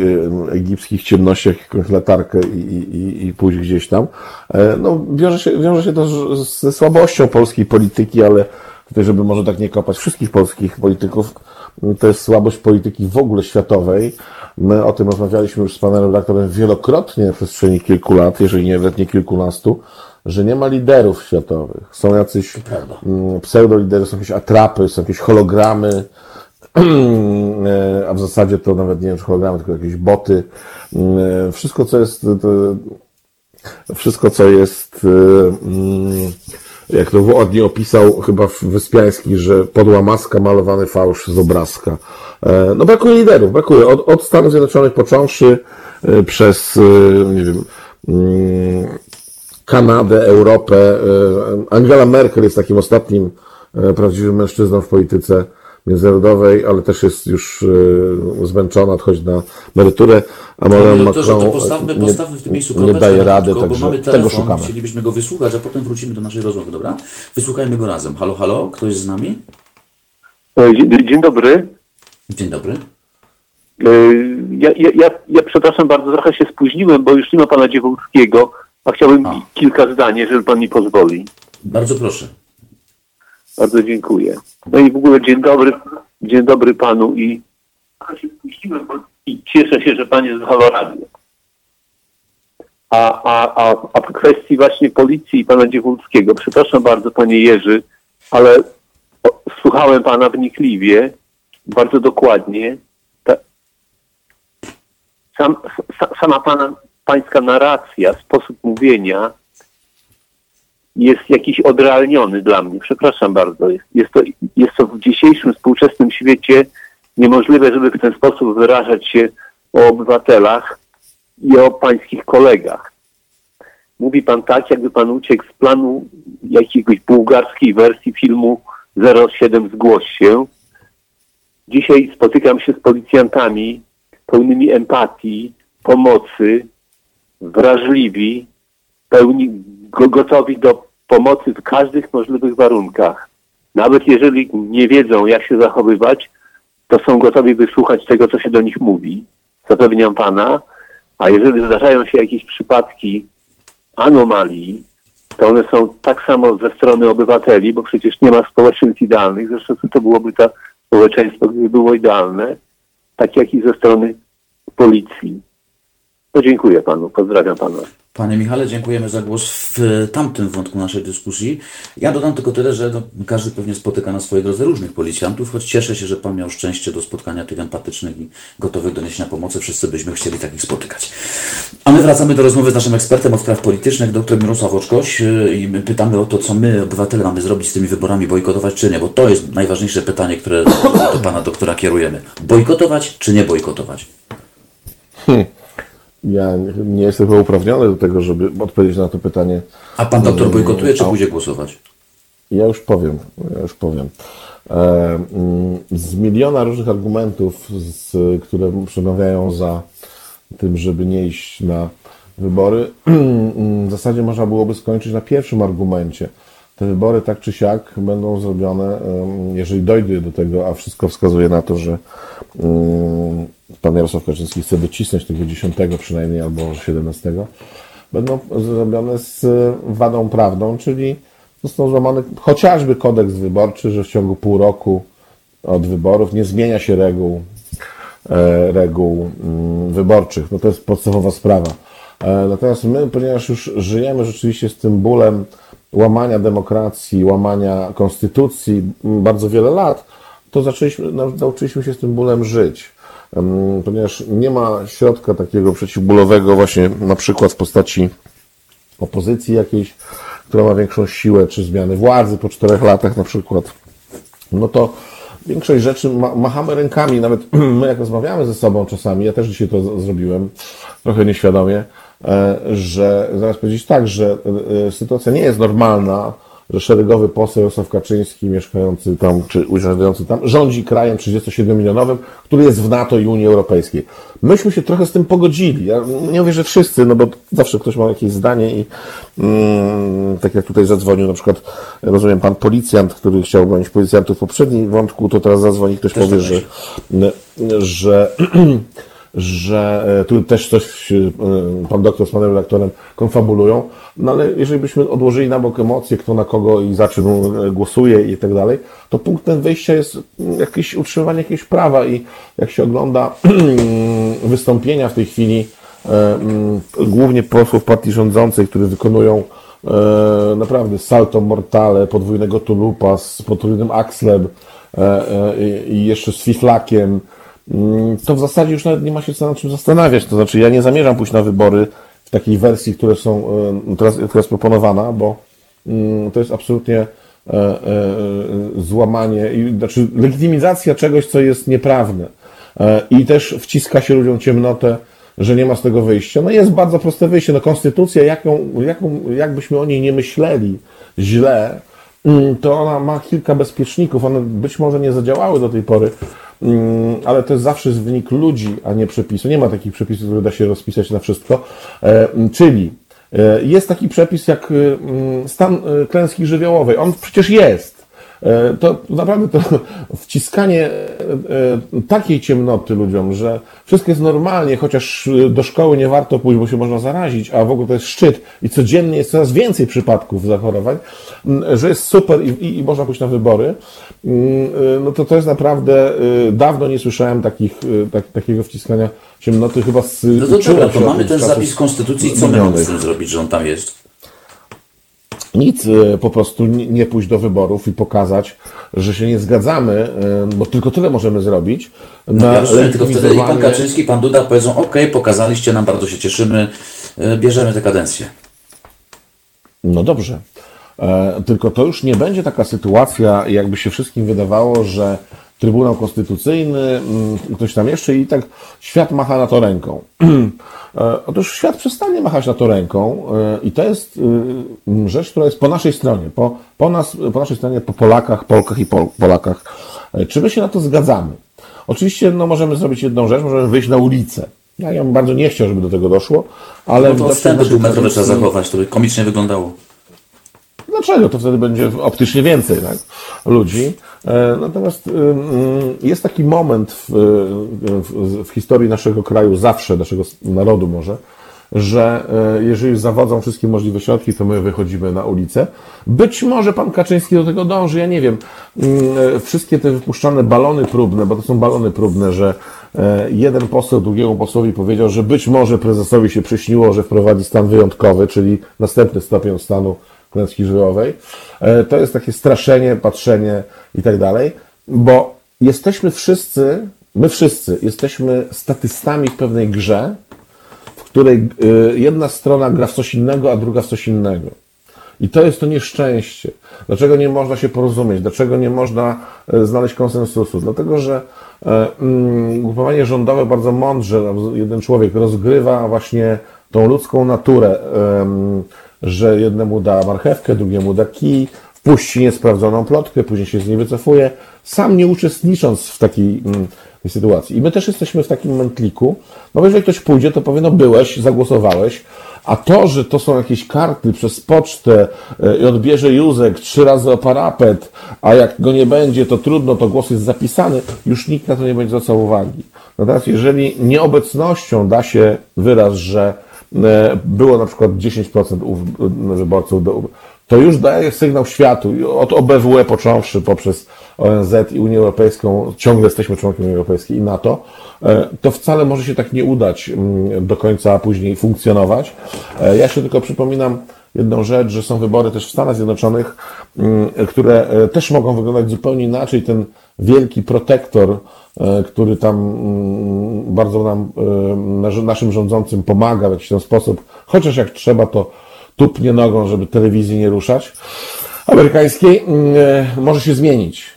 egipskich ciemnościach jakąś latarkę i, i, i pójść gdzieś tam. E, no, wiąże się, wiąże się to ze słabością polskiej polityki, ale tutaj, żeby może tak nie kopać wszystkich polskich polityków, to jest słabość polityki w ogóle światowej. My o tym rozmawialiśmy już z panem redaktorem wielokrotnie w przestrzeni kilku lat, jeżeli nie, nawet nie kilkunastu, że nie ma liderów światowych. Są jacyś pseudo-lidery, są jakieś atrapy, są jakieś hologramy, a w zasadzie to nawet nie wiem, czy hologramy, tylko jakieś boty. E, wszystko, co jest, to, wszystko, co jest, e, jak to ładnie opisał chyba Wyspiański, że podła maska, malowany fałsz z obrazka. No brakuje liderów, brakuje. Od, od Stanów Zjednoczonych począwszy przez, nie wiem, Kanadę, Europę. Angela Merkel jest takim ostatnim prawdziwym mężczyzną w polityce międzynarodowej, ale też jest już e, zmęczona, odchodzi na emeryturę, a Emmanuel Macron to postawmy, postawmy w tym miejscu nie daje rady, krótko, także mamy telefon, tego szukamy. Chcielibyśmy go wysłuchać, a potem wrócimy do naszej rozmowy, dobra? Wysłuchajmy go razem. Halo, halo, ktoś z nami? E, dzień, dobry. Dzień dobry. E, ja, ja, ja, ja przepraszam bardzo, trochę się spóźniłem, bo już nie ma pana Dziewolskiego, a chciałbym a. kilka zdań, jeżeli pan mi pozwoli. Bardzo proszę. Bardzo dziękuję. No i w ogóle dzień dobry, dzień dobry panu i, i cieszę się, że pan jest w Haloradio. A, a, a, a w kwestii właśnie policji i pana Dziewulskiego, przepraszam bardzo panie Jerzy, ale słuchałem pana wnikliwie, bardzo dokładnie. Ta, sam, sama pana, pańska narracja, sposób mówienia jest jakiś odrealniony dla mnie. Przepraszam bardzo. Jest, to, jest to w dzisiejszym współczesnym świecie niemożliwe, żeby w ten sposób wyrażać się o obywatelach i o pańskich kolegach. Mówi pan tak, jakby pan uciekł z planu jakiegoś bułgarskiej wersji filmu 07 Zgłoś się. Dzisiaj spotykam się z policjantami pełnymi empatii, pomocy, wrażliwi, pełni gotowi do pomocy w każdych możliwych warunkach. Nawet jeżeli nie wiedzą, jak się zachowywać, to są gotowi wysłuchać tego, co się do nich mówi. Zapewniam pana. A jeżeli zdarzają się jakieś przypadki anomalii, to one są tak samo ze strony obywateli, bo przecież nie ma społeczeństw idealnych. Zresztą to byłoby to społeczeństwo, gdyby było idealne, tak jak i ze strony policji. To dziękuję panu, pozdrawiam pana. Panie Michale, dziękujemy za głos w tamtym wątku naszej dyskusji. Ja dodam tylko tyle, że no, każdy pewnie spotyka na swojej drodze różnych policjantów, choć cieszę się, że Pan miał szczęście do spotkania tych empatycznych i gotowych do niesienia pomocy. Wszyscy byśmy chcieli takich spotykać. A my wracamy do rozmowy z naszym ekspertem od spraw politycznych, dr Mirosław Oczkoś i my pytamy o to, co my, obywatele, mamy zrobić z tymi wyborami, bojkotować czy nie, bo to jest najważniejsze pytanie, które do Pana doktora kierujemy. Bojkotować czy nie bojkotować? Hmm. Ja nie jestem chyba uprawniony do tego, żeby odpowiedzieć na to pytanie. A pan doktor bojkotuje, czy pójdzie głosować? Ja już powiem, ja już powiem. E, mm, z miliona różnych argumentów, z, które przemawiają za tym, żeby nie iść na wybory, w zasadzie można byłoby skończyć na pierwszym argumencie. Te wybory tak czy siak będą zrobione, jeżeli dojdzie do tego, a wszystko wskazuje na to, że mm, pan Jarosław Kaczyński chce wycisnąć tego 10 przynajmniej albo 17, będą zrobione z wadą prawdą, czyli został złamany chociażby kodeks wyborczy, że w ciągu pół roku od wyborów nie zmienia się reguł, e, reguł mm, wyborczych. No to jest podstawowa sprawa. E, natomiast my, ponieważ już żyjemy rzeczywiście z tym bólem łamania demokracji, łamania konstytucji bardzo wiele lat, to zaczęliśmy, nauczyliśmy się z tym bólem żyć ponieważ nie ma środka takiego przeciwbólowego właśnie na przykład w postaci opozycji jakiejś, która ma większą siłę, czy zmiany władzy po czterech latach na przykład, no to większość rzeczy machamy rękami, nawet my jak rozmawiamy ze sobą czasami, ja też dzisiaj to zrobiłem, trochę nieświadomie, e, że zamiast powiedzieć tak, że e, e, sytuacja nie jest normalna, że szeregowy poseł Jarosław Kaczyński, mieszkający tam, czy urzędujący tam, rządzi krajem 37-milionowym, który jest w NATO i Unii Europejskiej. Myśmy się trochę z tym pogodzili. Ja nie mówię, że wszyscy, no bo zawsze ktoś ma jakieś zdanie i mm, tak jak tutaj zadzwonił na przykład, rozumiem, pan policjant, który chciał bronić policjantów w poprzednim wątku, to teraz zadzwoni ktoś Też powie, że, że że e, tu też coś e, pan doktor z panem redaktorem konfabulują, no ale jeżeli byśmy odłożyli na bok emocje, kto na kogo i za czym e, głosuje i tak dalej, to punktem wyjścia jest jakieś utrzymywanie jakiegoś prawa i jak się ogląda wystąpienia w tej chwili głównie posłów partii rządzącej, którzy wykonują naprawdę salto mortale, podwójnego tulupa z potrójnym akslem i jeszcze z fiflakiem, Mm, to w zasadzie już nawet nie ma się co nad czym zastanawiać. To znaczy, ja nie zamierzam pójść na wybory w takiej wersji, które są e, teraz, jest proponowana, bo mm, to jest absolutnie e, e, złamanie, znaczy legitymizacja czegoś, co jest nieprawne. I też wciska się ludziom ciemnotę, że nie ma z tego wyjścia. No jest bardzo proste wyjście. No konstytucja, jaką, jaką, jakbyśmy o niej nie myśleli źle, mm, to ona ma kilka bezpieczników. One być może nie zadziałały do tej pory, Mm, ale to jest zawsze wynik ludzi, a nie przepisu. Nie ma takich przepisów, które da się rozpisać na wszystko. E, czyli e, jest taki przepis jak e, stan klęski żywiołowej. On przecież jest. E, to naprawdę to wciskanie e, e, takiej ciemnoty ludziom, że wszystko jest normalnie, chociaż do szkoły nie warto pójść, bo się można zarazić, a w ogóle to jest szczyt i codziennie jest coraz więcej przypadków zachorowań, że jest super i, i, i można pójść na wybory, no to to jest naprawdę, dawno nie słyszałem takich, tak, takiego wciskania ciemnoty, chyba z... No to dobra, to mamy ten zapis Konstytucji, co my mamy z tym zrobić, że on tam jest? Nic, e, po prostu nie pójść do wyborów i pokazać, że się nie zgadzamy, e, bo tylko tyle możemy zrobić. No, ja rozumiem, tylko wtedy i pan Kaczyński, pan Duda powiedzą, ok, pokazaliście nam, bardzo się cieszymy, e, bierzemy tę kadencję. No dobrze. Tylko to już nie będzie taka sytuacja, jakby się wszystkim wydawało, że Trybunał Konstytucyjny, mm, ktoś tam jeszcze i tak świat macha na to ręką. E, otóż świat przestanie machać na to ręką e, i to jest y, rzecz, która jest po naszej stronie, po, po, nas, po naszej stronie, po Polakach, Polkach i Pol Polakach. E, czy my się na to zgadzamy? Oczywiście no, możemy zrobić jedną rzecz, możemy wyjść na ulicę. Ja, ja bym bardzo nie chciał, żeby do tego doszło, ale... No to odstępy dwumetrowe trzeba zachować, to by komicznie wyglądało. Dlaczego? To wtedy będzie optycznie więcej tak? ludzi. E, natomiast y, y, jest taki moment w, w, w historii naszego kraju, zawsze naszego narodu może, że e, jeżeli zawodzą wszystkie możliwe środki, to my wychodzimy na ulicę. Być może pan Kaczyński do tego dąży, ja nie wiem. Mm, e, wszystkie te wypuszczane balony próbne, bo to są balony próbne, że jeden poseł drugiemu posłowi powiedział, że być może prezesowi się przyśniło, że wprowadzi stan wyjątkowy, czyli następny stopień stanu klęski żywiołowej. E, To jest takie straszenie, patrzenie i tak dalej, bo jesteśmy wszyscy, my wszyscy jesteśmy statystami w pewnej grze, w której y, jedna strona gra w coś innego, a druga w coś innego. I to jest to nieszczęście. Dlaczego nie można się porozumieć? Dlaczego nie można e, znaleźć konsensusu? Dlatego, że e, mm, ugrupowanie rządowe bardzo mądrze, jeden człowiek rozgrywa właśnie tą ludzką naturę, że jednemu da marchewkę, drugiemu da kij, wpuści niesprawdzoną plotkę, później się z niej wycofuje, sam nie uczestnicząc w takiej mm, sytuacji. I my też jesteśmy w takim mętliku, no bo jeżeli ktoś pójdzie, to powie, no byłeś, zagłosowałeś, a to, że to są jakieś karty przez pocztę e, i odbierze Józek trzy razy o parapet, a jak go nie będzie, to trudno, to głos jest zapisany, już nikt na to nie będzie zwracał uwagi. Natomiast jeżeli nieobecnością da się wyraz, że było na przykład 10% u- wyborców, do, to już daje sygnał światu, od OBWE począwszy poprzez ONZ i Unię Europejską, ciągle jesteśmy członkiem Unii Europejskiej i NATO, e, to wcale może się tak nie udać mm, do końca później funkcjonować. E, Ja się tylko przypominam jedną rzecz, że są wybory też w Stanach Zjednoczonych, mm, które e, też mogą wyglądać zupełnie inaczej. Ten wielki protektor, e, który tam mm, bardzo nam, e, nasz- naszym rządzącym pomaga w jakiś tam sposób, chociaż jak trzeba, to tupnie nogą, żeby telewizji nie ruszać, amerykańskiej, mm, e, może się zmienić.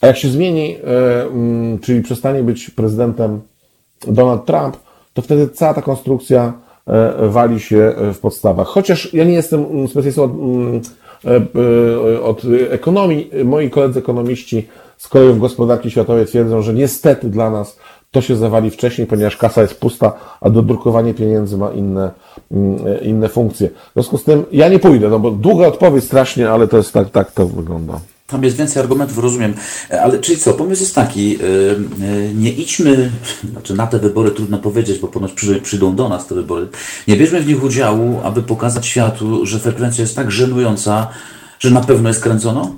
A jak się zmieni, mm, czyli przestanie być prezydentem Donald Trump, to wtedy cała ta konstrukcja wali się w podstawach. Chociaż ja nie jestem specjalistą od, od ekonomii, moi koledzy ekonomiści z kolejów gospodarki światowej twierdzą, że niestety dla nas to się zawali wcześniej, ponieważ kasa jest pusta, a dodrukowanie pieniędzy ma inne, mm, e, inne funkcje. W związku z tym ja nie pójdę, no bo długa odpowiedź strasznie, ale to jest tak, tak to wygląda. Tam jest więcej argumentów, rozumiem. E, Ale czyli co, pomysł jest taki, yy, nie idźmy, znaczy na te wybory trudno powiedzieć, bo ponoć przy, przyjdą do nas te wybory. Nie bierzmy w nich udziału, aby pokazać światu, że frekwencja jest tak żenująca, że na pewno jest kręcono?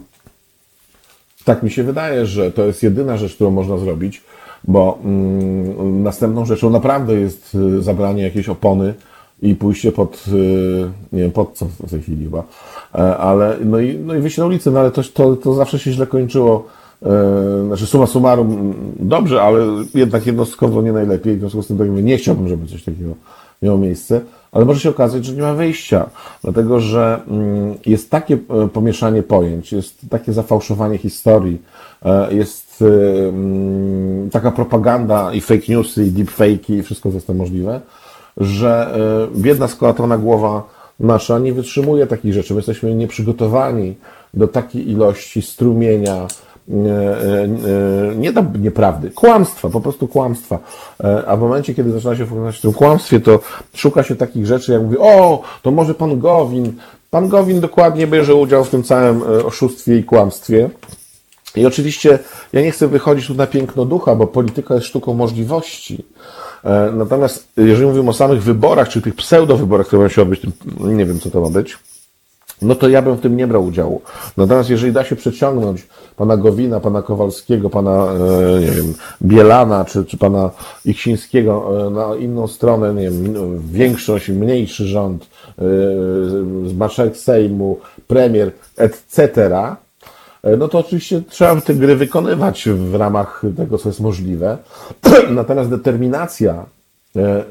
Tak mi się wydaje, że to jest jedyna rzecz, którą można zrobić, bo mm, następną rzeczą naprawdę jest y, zabranie jakiejś opony i pójście pod, y, nie wiem, pod co w tej chwili chyba, E, ale no i, no i wyjście na ulicę, no ale to, to, to zawsze się źle kończyło. E, Znaczy suma summarum mm, dobrze, ale jednak jednostkowo nie najlepiej. W związku z tym tak mówię, nie chciałbym, żeby coś takiego miało miejsce, ale może się okazać, że nie ma wyjścia, dlatego że mm, jest takie e, pomieszanie pojęć, jest takie zafałszowanie historii, e, jest e, mm, taka propaganda i fake newsy, i deepfake'i i wszystko, co jest to możliwe, że biedna skolatrona głowa nasza nie wytrzymuje takich rzeczy. My jesteśmy nieprzygotowani do takiej ilości strumienia, nie do nieprawdy, kłamstwa, po prostu kłamstwa. E, A w momencie, kiedy zaczyna się funkcjonować w tym kłamstwie, to szuka się takich rzeczy, jak mówi, o, to może pan Gowin. Pan Gowin dokładnie bierze udział w tym całym e, oszustwie i kłamstwie. I oczywiście ja nie chcę wychodzić tu na piękno ducha, bo polityka jest sztuką możliwości. E, Natomiast jeżeli mówimy o samych wyborach, czy tych pseudowyborach, które mają się odbyć, nie wiem co to ma być, no to ja bym w tym nie brał udziału. Natomiast jeżeli da się przeciągnąć pana Gowina, pana Kowalskiego, pana, e, nie wiem, Bielana, czy, czy pana Iksińskiego e, na inną stronę, nie wiem, większość, mniejszy rząd, e, marszałek Sejmu, premier, etc., no to oczywiście trzeba te gry wykonywać w ramach tego, co jest możliwe. Natomiast determinacja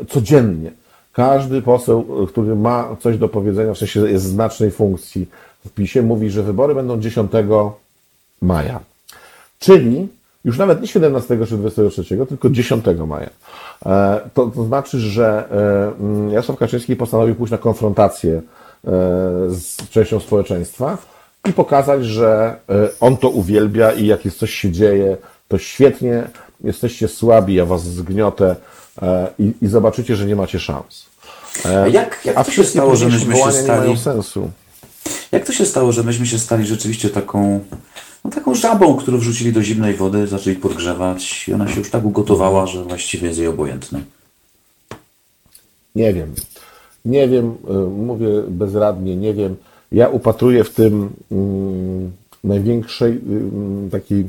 codziennie, każdy poseł, e, który ma coś do powiedzenia, w sensie jest znacznej funkcji w PiSie, mówi, że wybory będą 10 maja. Czyli już nawet nie 17 czy 23, tylko 10 maja. E, To, to znaczy, że e, mm, Jarosław Kaczyński postanowił pójść na konfrontację z częścią społeczeństwa i pokazać, że on to uwielbia i jak jest coś się dzieje, to świetnie, jesteście słabi, ja was zgniotę i, i zobaczycie, że nie macie szans. E, A jak, jak A to się stało, że myśmy się stali... mają sensu. Jak to się stało, że myśmy się stali rzeczywiście taką, no taką żabą, którą wrzucili do zimnej wody, zaczęli podgrzewać i ona się już tak ugotowała, że właściwie jest jej obojętne. Nie wiem. Nie wiem, y, mówię bezradnie, nie wiem. Ja upatruję w tym mm, największej mm, takiej e,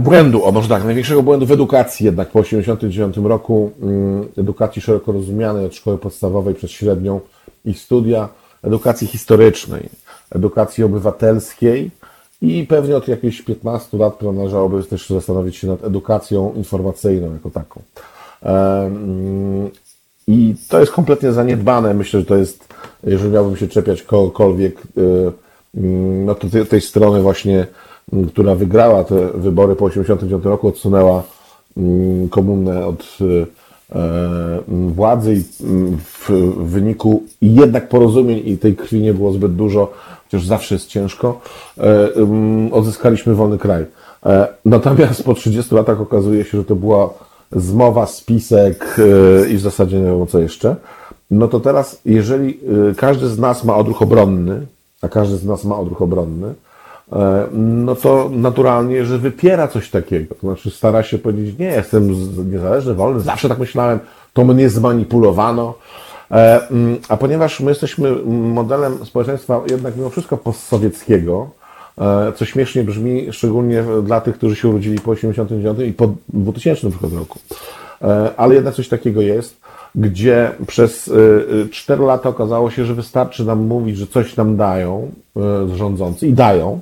błędu, o może tak, największego błędu w edukacji jednak po 1989 roku, mm, edukacji szeroko rozumianej od szkoły podstawowej przez średnią i studia, edukacji historycznej, edukacji obywatelskiej i pewnie od jakichś 15 lat należałoby też zastanowić się nad edukacją informacyjną jako taką. Mm, I to jest kompletnie zaniedbane. Myślę, że to jest, jeżeli miałbym się czepiać kogokolwiek, y, mm, no to tej, strony właśnie, która wygrała te wybory po 1989 roku, odsunęła komunę od e, władzy i w wyniku jednak porozumień i tej krwi nie było zbyt dużo, chociaż zawsze jest ciężko, e, odzyskaliśmy wolny kraj. E, natomiast po 30 latach okazuje się, że to była zmowa, spisek i w zasadzie nie wiem co jeszcze. No to teraz, jeżeli każdy z nas ma odruch obronny, a każdy z nas ma odruch obronny, no to naturalnie, że wypiera coś takiego. To znaczy stara się powiedzieć, nie, jestem niezależny, wolny, zawsze tak myślałem, to mnie zmanipulowano, E, mm, a ponieważ my jesteśmy modelem społeczeństwa jednak mimo wszystko postsowieckiego, e, co śmiesznie brzmi, szczególnie dla tych, którzy się urodzili po 89 i po 2000 roku. E, ale jednak coś takiego jest, gdzie przez 4 lata okazało się, że wystarczy nam mówić, że coś nam dają rządzący i dają.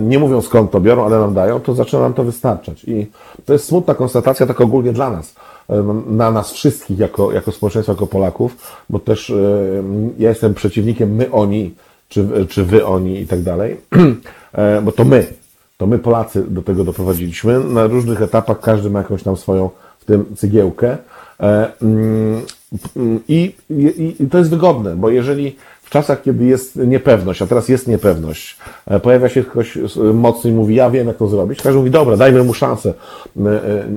Nie mówią skąd to biorą, ale nam dają, to zaczyna nam to wystarczać. I to jest smutna konstatacja tak ogólnie dla nas na nas wszystkich jako, jako społeczeństwo, jako Polaków, bo też e, ja jestem przeciwnikiem my, oni, czy, czy wy, oni i tak dalej, e, bo to my, to my Polacy do tego doprowadziliśmy. Na różnych etapach każdy ma jakąś tam swoją w tym cygiełkę. E, mm, I, i, I to jest wygodne, bo jeżeli w czasach, kiedy jest niepewność, a teraz jest niepewność, pojawia się ktoś mocny i mówi, ja wiem, jak to zrobić, każdy mówi, dobra, dajmy mu szansę,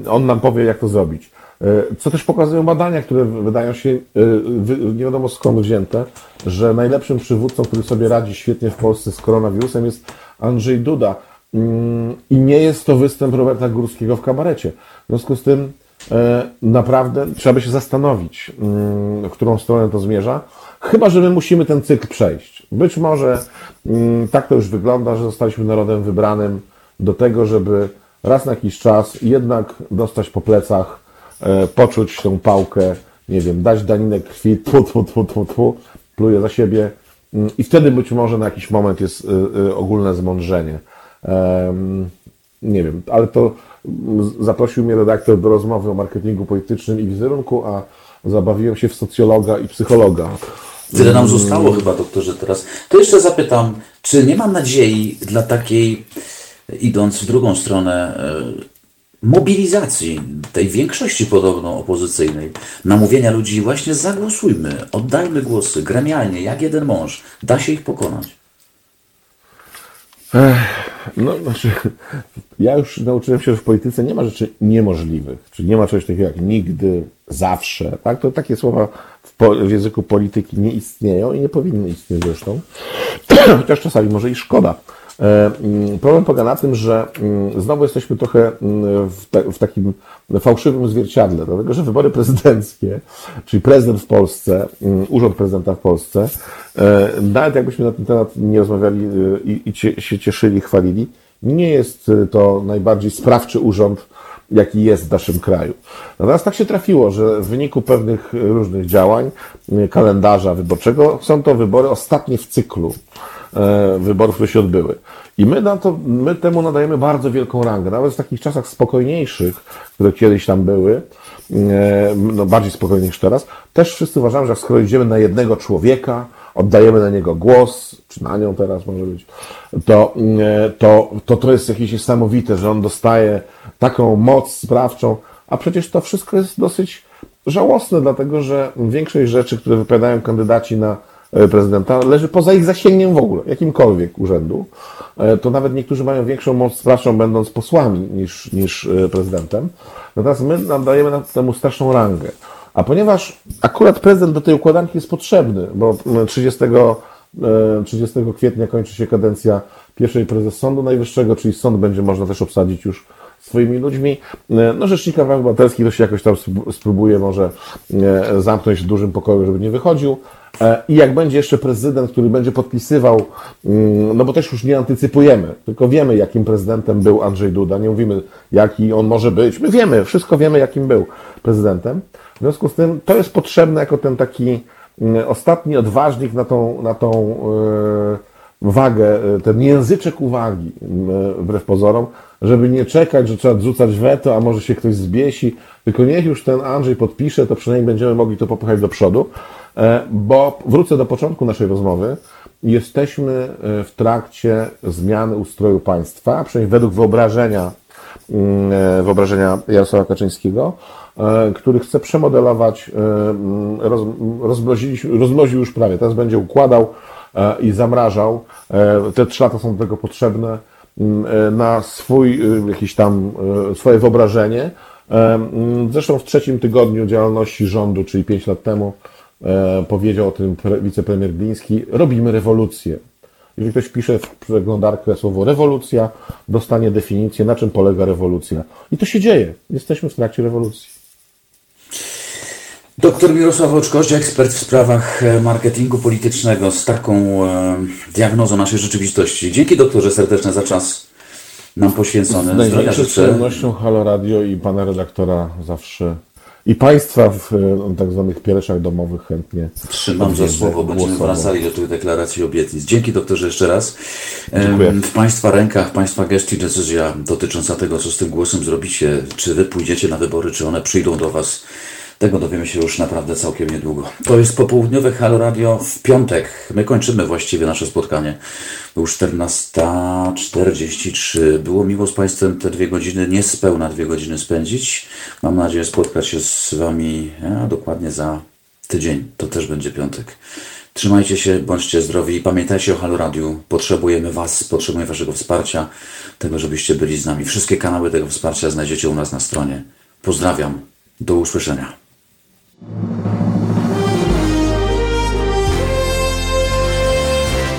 on nam powie, jak to zrobić. E, co też pokazują badania, które wydają się e, nie wiadomo skąd wzięte, że najlepszym przywódcą, który sobie radzi świetnie w Polsce z koronawirusem jest Andrzej Duda. Mm, I nie jest to występ Roberta Górskiego w kabarecie. W związku z tym e, naprawdę trzeba by się zastanowić, mm, w którą stronę to zmierza. Chyba, że my musimy ten cykl przejść. Być może mm, tak to już wygląda, że zostaliśmy narodem wybranym do tego, żeby raz na jakiś czas jednak dostać po plecach E, poczuć tą pałkę, nie wiem, dać daninę krwi, tfu, tfu, tfu, tfu, tfu, pluje za siebie mm, i wtedy być może na jakiś moment jest e, e, ogólne zmądrzenie. Nie wiem, ale to zaprosił mnie redaktor do rozmowy o marketingu politycznym i wizerunku, a zabawiłem się w socjologa i psychologa. Tyle nam zostało chyba, doktorze, teraz. To jeszcze zapytam, czy nie mam nadziei dla takiej, idąc w drugą stronę, mobilizacji tej większości podobno opozycyjnej, namówienia ludzi właśnie zagłosujmy, oddajmy głosy gremialnie, jak jeden mąż, da się ich pokonać. No, znaczy, ja już nauczyłem się, że w polityce nie ma rzeczy niemożliwych, czyli nie ma czegoś takiego jak nigdy, zawsze, tak? To takie słowa w, po, w języku polityki nie istnieją i nie powinny istnieć zresztą, chociaż czasami może i szkoda. E, mm, problem polega na tym, że mm, znowu jesteśmy trochę mm, w, w, takim fałszywym zwierciadle, dlatego że wybory prezydenckie, czyli prezydent w Polsce, urząd prezydenta w Polsce, e, nawet jakbyśmy na ten temat nie rozmawiali e, i, i się cieszyli, chwalili, nie jest to najbardziej sprawczy urząd, jaki jest w naszym kraju. Natomiast tak się trafiło, że w wyniku pewnych różnych działań, kalendarza wyborczego, są to wybory ostatnie w cyklu. E, wyborów, które się odbyły. I my, na to, my temu nadajemy bardzo wielką rangę. Nawet w takich czasach spokojniejszych, które kiedyś tam były, e, no bardziej spokojnych niż teraz, też wszyscy uważamy, że skoro idziemy na jednego człowieka, oddajemy na niego głos, czy na nią teraz może być, to, e, to, to, to jest jakieś niesamowite, że on dostaje taką moc sprawczą, a przecież to wszystko jest dosyć żałosne, dlatego że większość rzeczy, które wypowiadają kandydaci na prezydenta leży poza ich zasięgiem w ogóle, jakimkolwiek urzędu. E, to nawet niektórzy mają większą moc sprawczą, będąc posłami niż, niż e, prezydentem. Natomiast my nadajemy temu straszną rangę. A ponieważ akurat prezydent do tej układanki jest potrzebny, bo 30, 30 kwietnia kończy się kadencja pierwszej prezes Sądu Najwyższego, czyli sąd będzie można też obsadzić już swoimi ludźmi. E, no, Rzecznika Praw Obywatelskich to się jakoś tam spróbuje może e, zamknąć w dużym pokoju, żeby nie wychodził. E, I jak będzie jeszcze prezydent, który będzie podpisywał, mm, no bo też już nie antycypujemy, tylko wiemy, jakim prezydentem był Andrzej Duda, nie mówimy, jaki on może być. My wiemy, wszystko wiemy, jakim był prezydentem. W związku z tym to jest potrzebne jako ten taki mm, ostatni odważnik na tą, na tą wagę, ten języczek uwagi, wbrew pozorom, żeby nie czekać, że trzeba rzucać weto, a może się ktoś zbiesi, tylko niech już ten Andrzej podpisze, to przynajmniej będziemy mogli to popychać do przodu, e, bo wrócę do początku naszej rozmowy. Jesteśmy e, w trakcie zmiany ustroju państwa, przynajmniej według wyobrażenia, e, wyobrażenia Jarosława Kaczyńskiego, który chce przemodelować, mm, roz, już prawie, teraz będzie układał i zamrażał. Te trzy lata są do tego potrzebne Mm, e, na swój e, jakiś tam, e, swoje wyobrażenie. Mm, zresztą w trzecim tygodniu działalności rządu, czyli pięć lat temu, powiedział o tym wicepremier Gliński, robimy rewolucję. Jeżeli ktoś pisze w przeglądarkę słowo rewolucja, dostanie definicję, na czym polega rewolucja. I to się dzieje. Jesteśmy w trakcie rewolucji. Doktor Mirosław Oczkoś, ekspert w sprawach e, marketingu politycznego z taką e, diagnozą naszej rzeczywistości. Dzięki doktorze serdeczne za czas nam poświęcony. Z największą przyjemnością Halo Radio i pana redaktora zawsze i Państwa w e, tak zwanych piereszach domowych chętnie. Trzymam za słowo, będziemy wracali do tych deklaracji obietnic. Dzięki doktorze jeszcze raz. Dziękuję. W Państwa rękach, Państwa gestii decyzja dotycząca tego, co z tym głosem zrobicie. Czy Wy pójdziecie na wybory, czy one przyjdą do Was tego dowiemy się już naprawdę całkiem niedługo. To jest popołudniowe Halo Radio w piątek. My kończymy właściwie nasze spotkanie. Już 14.43. Było miło z Państwem te dwie godziny, niespełna dwie godziny spędzić. Mam nadzieję spotkać się z Wami ja, dokładnie za tydzień. To też będzie piątek. Trzymajcie się, bądźcie zdrowi pamiętajcie o Halo Radiu. Potrzebujemy Was, potrzebujemy Waszego wsparcia, tego, żebyście byli z nami. Wszystkie kanały tego wsparcia znajdziecie u nas na stronie. Pozdrawiam. Do usłyszenia.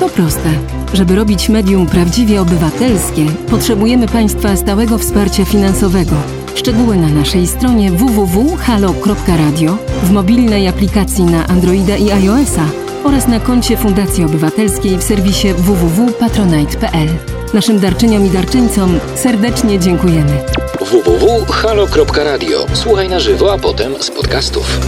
To proste. Żeby robić medium prawdziwie obywatelskie, potrzebujemy Państwa stałego wsparcia finansowego. Szczegóły na naszej stronie www.halo.radio, w mobilnej aplikacji na Androida i iOS-a oraz na koncie Fundacji Obywatelskiej w serwisie www.patronite.pl. Naszym darczyniom i darczyńcom serdecznie dziękujemy www.halo.radio. Słuchaj na żywo, a potem z podcastów.